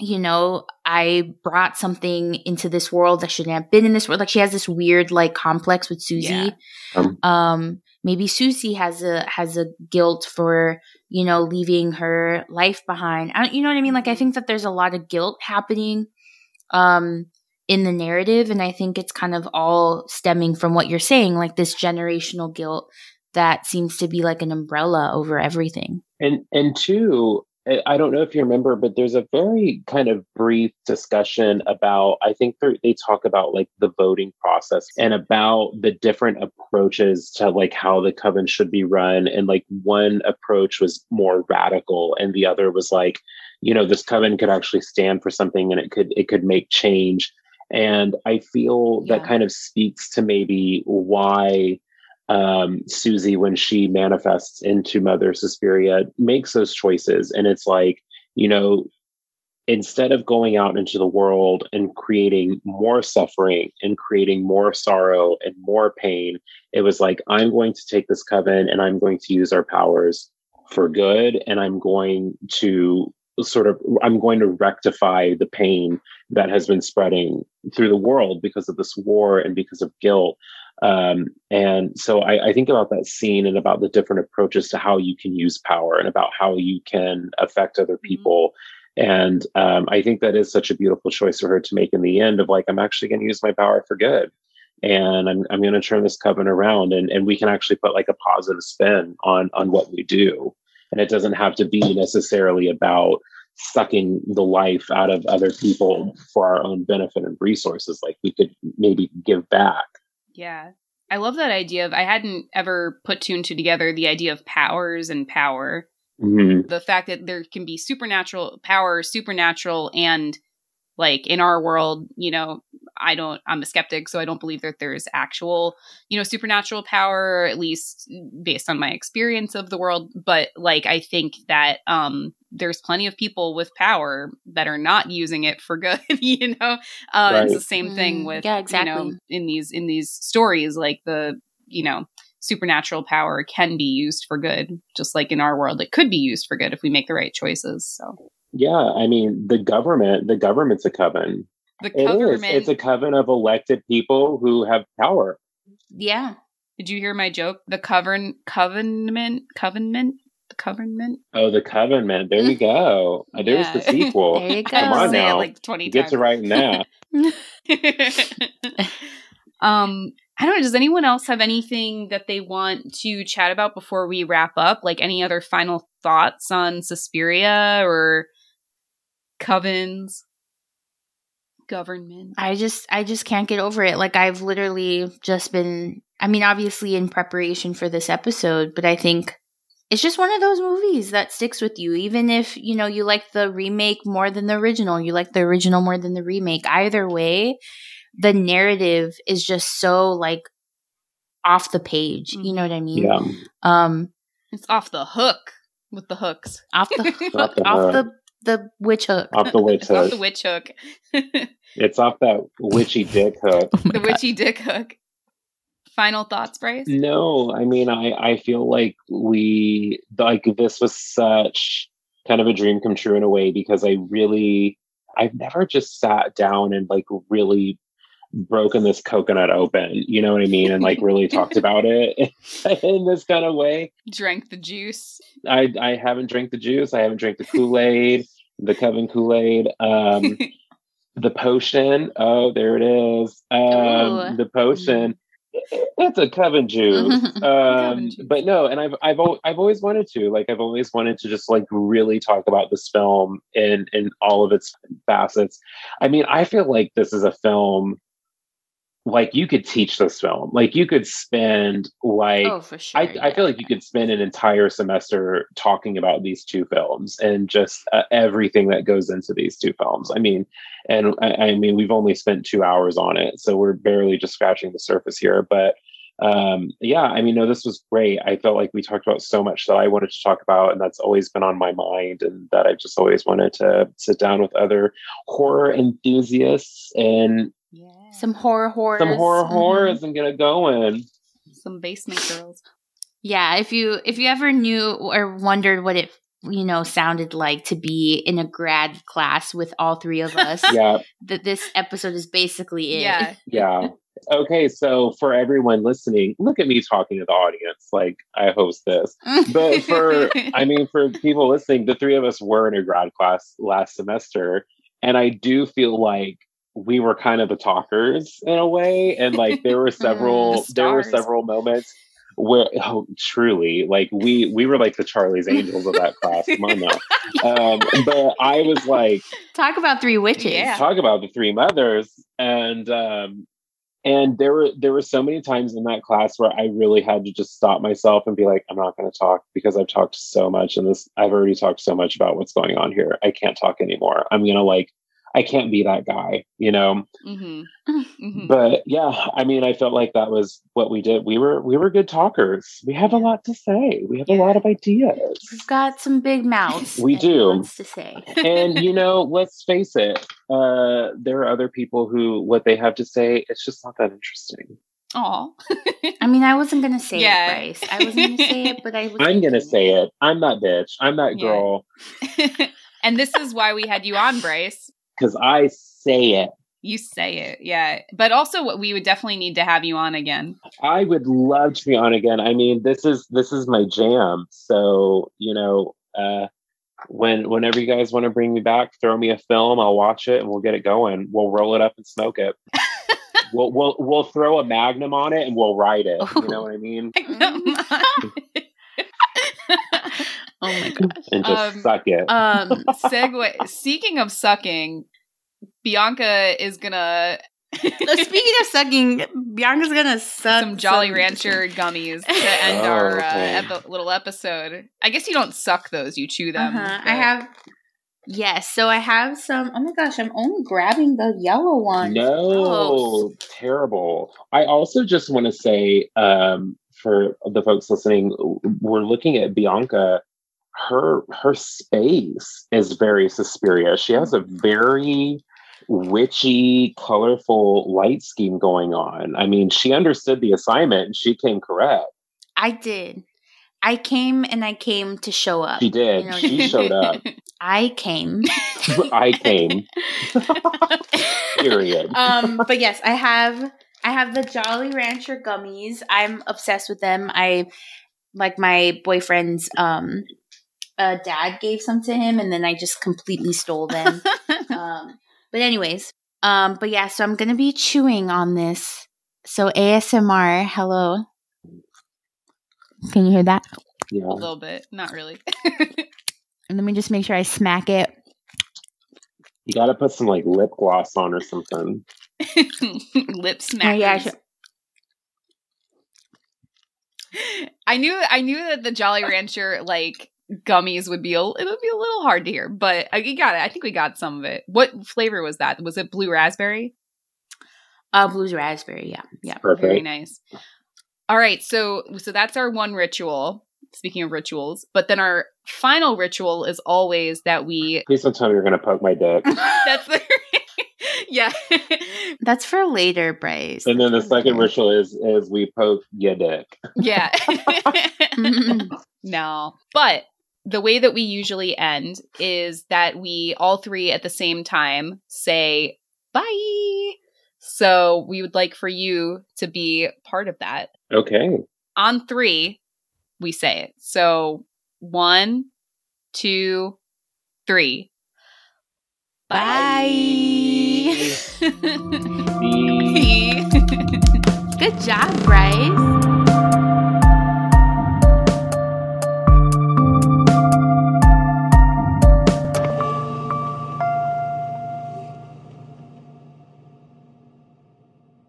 [SPEAKER 2] you know, I brought something into this world that shouldn't have been in this world. Like she has this weird like complex with Susie. Yeah. Um, um, maybe Susie has a has a guilt for you know leaving her life behind. I, you know what I mean? Like I think that there's a lot of guilt happening um in the narrative, and I think it's kind of all stemming from what you're saying, like this generational guilt that seems to be like an umbrella over everything.
[SPEAKER 3] And and two, I don't know if you remember, but there's a very kind of brief discussion about, I think they talk about like the voting process and about the different approaches to like how the coven should be run. And like one approach was more radical and the other was like, you know, this coven could actually stand for something and it could, it could make change. And I feel yeah. that kind of speaks to maybe why um, Susie, when she manifests into Mother Suspiria, makes those choices. And it's like, you know, instead of going out into the world and creating more suffering and creating more sorrow and more pain, it was like, I'm going to take this coven and I'm going to use our powers for good. And I'm going to sort of, I'm going to rectify the pain that has been spreading through the world because of this war and because of guilt. Um, and so I, I, think about that scene and about the different approaches to how you can use power and about how you can affect other mm-hmm. people. And um, I think that is such a beautiful choice for her to make in the end of like, I'm actually going to use my power for good. And I'm, I'm going to turn this coven around and, and we can actually put like a positive spin on, on what we do. And it doesn't have to be necessarily about sucking the life out of other people for our own benefit and resources. Like we could maybe give back
[SPEAKER 1] yeah. I love that idea of I hadn't ever put two and two together the idea of powers and power. Mm-hmm. The fact that there can be supernatural power, supernatural, and like in our world, you know, I don't, I'm a skeptic, so I don't believe that there's actual, you know, supernatural power, at least based on my experience of the world. But like, I think that, um, there's plenty of people with power that are not using it for good, you know? Uh, right. It's the same thing mm, with, yeah, exactly. you know, in these, in these stories, like the, you know, supernatural power can be used for good, just like in our world, it could be used for good if we make the right choices. So,
[SPEAKER 3] yeah, I mean, the government, the government's a coven. The government. It is. It's a coven of elected people who have power.
[SPEAKER 2] Yeah.
[SPEAKER 1] Did you hear my joke? The coven, covenant, covenant, the covenant.
[SPEAKER 3] Oh, the covenant. There you go. Uh, there's yeah. the sequel. there you go. Come on now. like twenty. Get to writing that.
[SPEAKER 1] um, I don't know. Does anyone else have anything that they want to chat about before we wrap up? Like any other final thoughts on Suspiria or covens? government.
[SPEAKER 2] I just I just can't get over it. Like I've literally just been I mean obviously in preparation for this episode, but I think it's just one of those movies that sticks with you even if you know you like the remake more than the original you like the original more than the remake either way the narrative is just so like off the page you know what i mean
[SPEAKER 3] Yeah.
[SPEAKER 2] um
[SPEAKER 1] It's off the hook with the hooks.
[SPEAKER 2] off the
[SPEAKER 3] Off the
[SPEAKER 2] off the the witch hook
[SPEAKER 3] Off the witch
[SPEAKER 1] It's off
[SPEAKER 3] hook.
[SPEAKER 1] the witch hook.
[SPEAKER 3] It's off that witchy dick hook.
[SPEAKER 1] Oh the witchy dick hook. Final thoughts, Bryce?
[SPEAKER 3] No, I mean, I I feel like we like this was such kind of a dream come true in a way because I really I've never just sat down and like really broken this coconut open, you know what I mean, and like really talked about it in this kind of way.
[SPEAKER 1] Drank the juice.
[SPEAKER 3] I I haven't drank the juice, I haven't drank the Kool Aid, the Coven Kool Aid, um, the potion. Oh, there it is. Um, the potion. It's a Coven juice. Um,
[SPEAKER 1] Coven juice.
[SPEAKER 3] but no, and I've I've I've always wanted to like I've always wanted to just like really talk about this film in in all of its facets. I mean, I feel like this is a film like you could teach this film. Like you could spend like
[SPEAKER 2] oh sure
[SPEAKER 3] I, I feel like you could spend an entire semester talking about these two films and just uh, everything that goes into these two films. I mean, and I, I mean, we've only spent two hours on it, so we're barely just scratching the surface here. But um, yeah, I mean, no, this was great. I felt like we talked about so much that I wanted to talk about, and that's always been on my mind, and that I just always wanted to sit down with other horror enthusiasts and
[SPEAKER 1] yeah.
[SPEAKER 2] some horror horrors
[SPEAKER 3] some horror
[SPEAKER 2] mm-hmm.
[SPEAKER 3] horrors and get it going.
[SPEAKER 1] some basement girls.
[SPEAKER 2] Yeah, if you if you ever knew or wondered what it you know sounded like to be in a grad class with all three of us,
[SPEAKER 3] Yeah.
[SPEAKER 2] that this episode is basically it.
[SPEAKER 1] Yeah.
[SPEAKER 3] yeah okay so for everyone listening look at me talking to the audience like i host this but for i mean for people listening the three of us were in a grad class last semester and i do feel like we were kind of the talkers in a way and like there were several
[SPEAKER 1] The
[SPEAKER 3] there were several moments where oh truly like we we were like the charlie's angels of that class come on now um but i was like
[SPEAKER 2] Talk about three witches.
[SPEAKER 1] Yeah.
[SPEAKER 3] talk about the three mothers and um and there were there were so many times in that class where I really had to just stop myself and be like, I'm not going to talk because I've talked so much and this I've already talked so much about what's going on here. I can't talk anymore. I'm gonna like I can't be that guy, you know.
[SPEAKER 1] hmm hmm
[SPEAKER 3] But yeah, I mean, I felt like that was what we did. We were we were good talkers. We have a lot to say. We have a lot of ideas.
[SPEAKER 2] We've got some big mouths.
[SPEAKER 3] We do.
[SPEAKER 2] to say.
[SPEAKER 3] and you know, let's face it, uh, there are other people who what they have to say, it's just not that interesting.
[SPEAKER 1] Aw.
[SPEAKER 2] I mean, I wasn't gonna say
[SPEAKER 1] Yeah.
[SPEAKER 2] it, Bryce. I wasn't gonna say it, but I was.
[SPEAKER 3] I'm gonna say it. I'm that bitch. I'm that
[SPEAKER 1] Yeah.
[SPEAKER 3] girl
[SPEAKER 1] and this is why we had you on, Bryce.
[SPEAKER 3] Because I say it.
[SPEAKER 1] You say it, yeah. But also, what we would definitely need to have you on again.
[SPEAKER 3] I would love to be on again. I mean, this is this is my jam. So you know, uh, when whenever you guys want to bring me back, throw me a film. I'll watch it and we'll get it going. We'll roll it up and smoke it. we'll we'll we'll throw a magnum on it and we'll ride it. You know what I mean?
[SPEAKER 2] Oh my god.
[SPEAKER 3] And just
[SPEAKER 1] Um,
[SPEAKER 3] suck it.
[SPEAKER 2] Um.
[SPEAKER 1] Segue. Speaking of sucking, Bianca is gonna
[SPEAKER 2] Speaking of sucking, Bianca's gonna suck
[SPEAKER 1] some Jolly Rancher gummies to end
[SPEAKER 3] Oh,
[SPEAKER 1] our uh,
[SPEAKER 3] okay.
[SPEAKER 1] epi- little episode. I guess you don't suck those; you chew them.
[SPEAKER 2] Uh-huh. I have. Yes, so I have some. Oh my gosh, I'm only grabbing the yellow one.
[SPEAKER 3] No, terrible. I also just want to say um, for the folks listening, we're looking at Bianca. Her her space is very Suspiria. She has a very witchy, colorful light scheme going on. I mean, she understood the assignment and she came correct.
[SPEAKER 2] I did. I came and I came to show up.
[SPEAKER 3] She did.
[SPEAKER 2] You know,
[SPEAKER 3] she showed up.
[SPEAKER 2] I came.
[SPEAKER 3] I came. Period.
[SPEAKER 2] um, but yes, I have I have the Jolly Rancher gummies. I'm obsessed with them. I like my boyfriend's um uh, dad gave some to him, and then I just completely stole them. um, but anyways, um, but yeah, so I'm gonna be chewing on this. So ASMR, hello. Can you hear that?
[SPEAKER 3] yeah.
[SPEAKER 1] a little bit, not really.
[SPEAKER 2] And let me just make sure I smack it.
[SPEAKER 3] You got to put some like lip gloss on or something.
[SPEAKER 1] Lip
[SPEAKER 2] Oh, yeah, I
[SPEAKER 1] smackers.
[SPEAKER 2] should-
[SPEAKER 1] I I knew I knew that the Jolly Rancher like gummies would be a it would be a little hard to hear, but uh, we got it. I think we got some of it. What flavor was that? Was it blue raspberry?
[SPEAKER 2] Uh, blue raspberry. Yeah, yeah,
[SPEAKER 3] Perfect.
[SPEAKER 1] Very nice. All right, so so that's our one ritual. Speaking of rituals, but then our final ritual is always that we.
[SPEAKER 3] Please don't tell me you're going to poke my dick.
[SPEAKER 1] That's the yeah.
[SPEAKER 2] That's for later, Bryce.
[SPEAKER 3] And then the second ritual is is we poke your dick.
[SPEAKER 1] yeah. No, but the way that we usually end is that we all three at the same time say bye. So we would like for you to be part of that.
[SPEAKER 3] Okay.
[SPEAKER 1] On three, we say it. So one, two, three.
[SPEAKER 2] Bye.
[SPEAKER 3] Bye.
[SPEAKER 2] Good job, Bryce.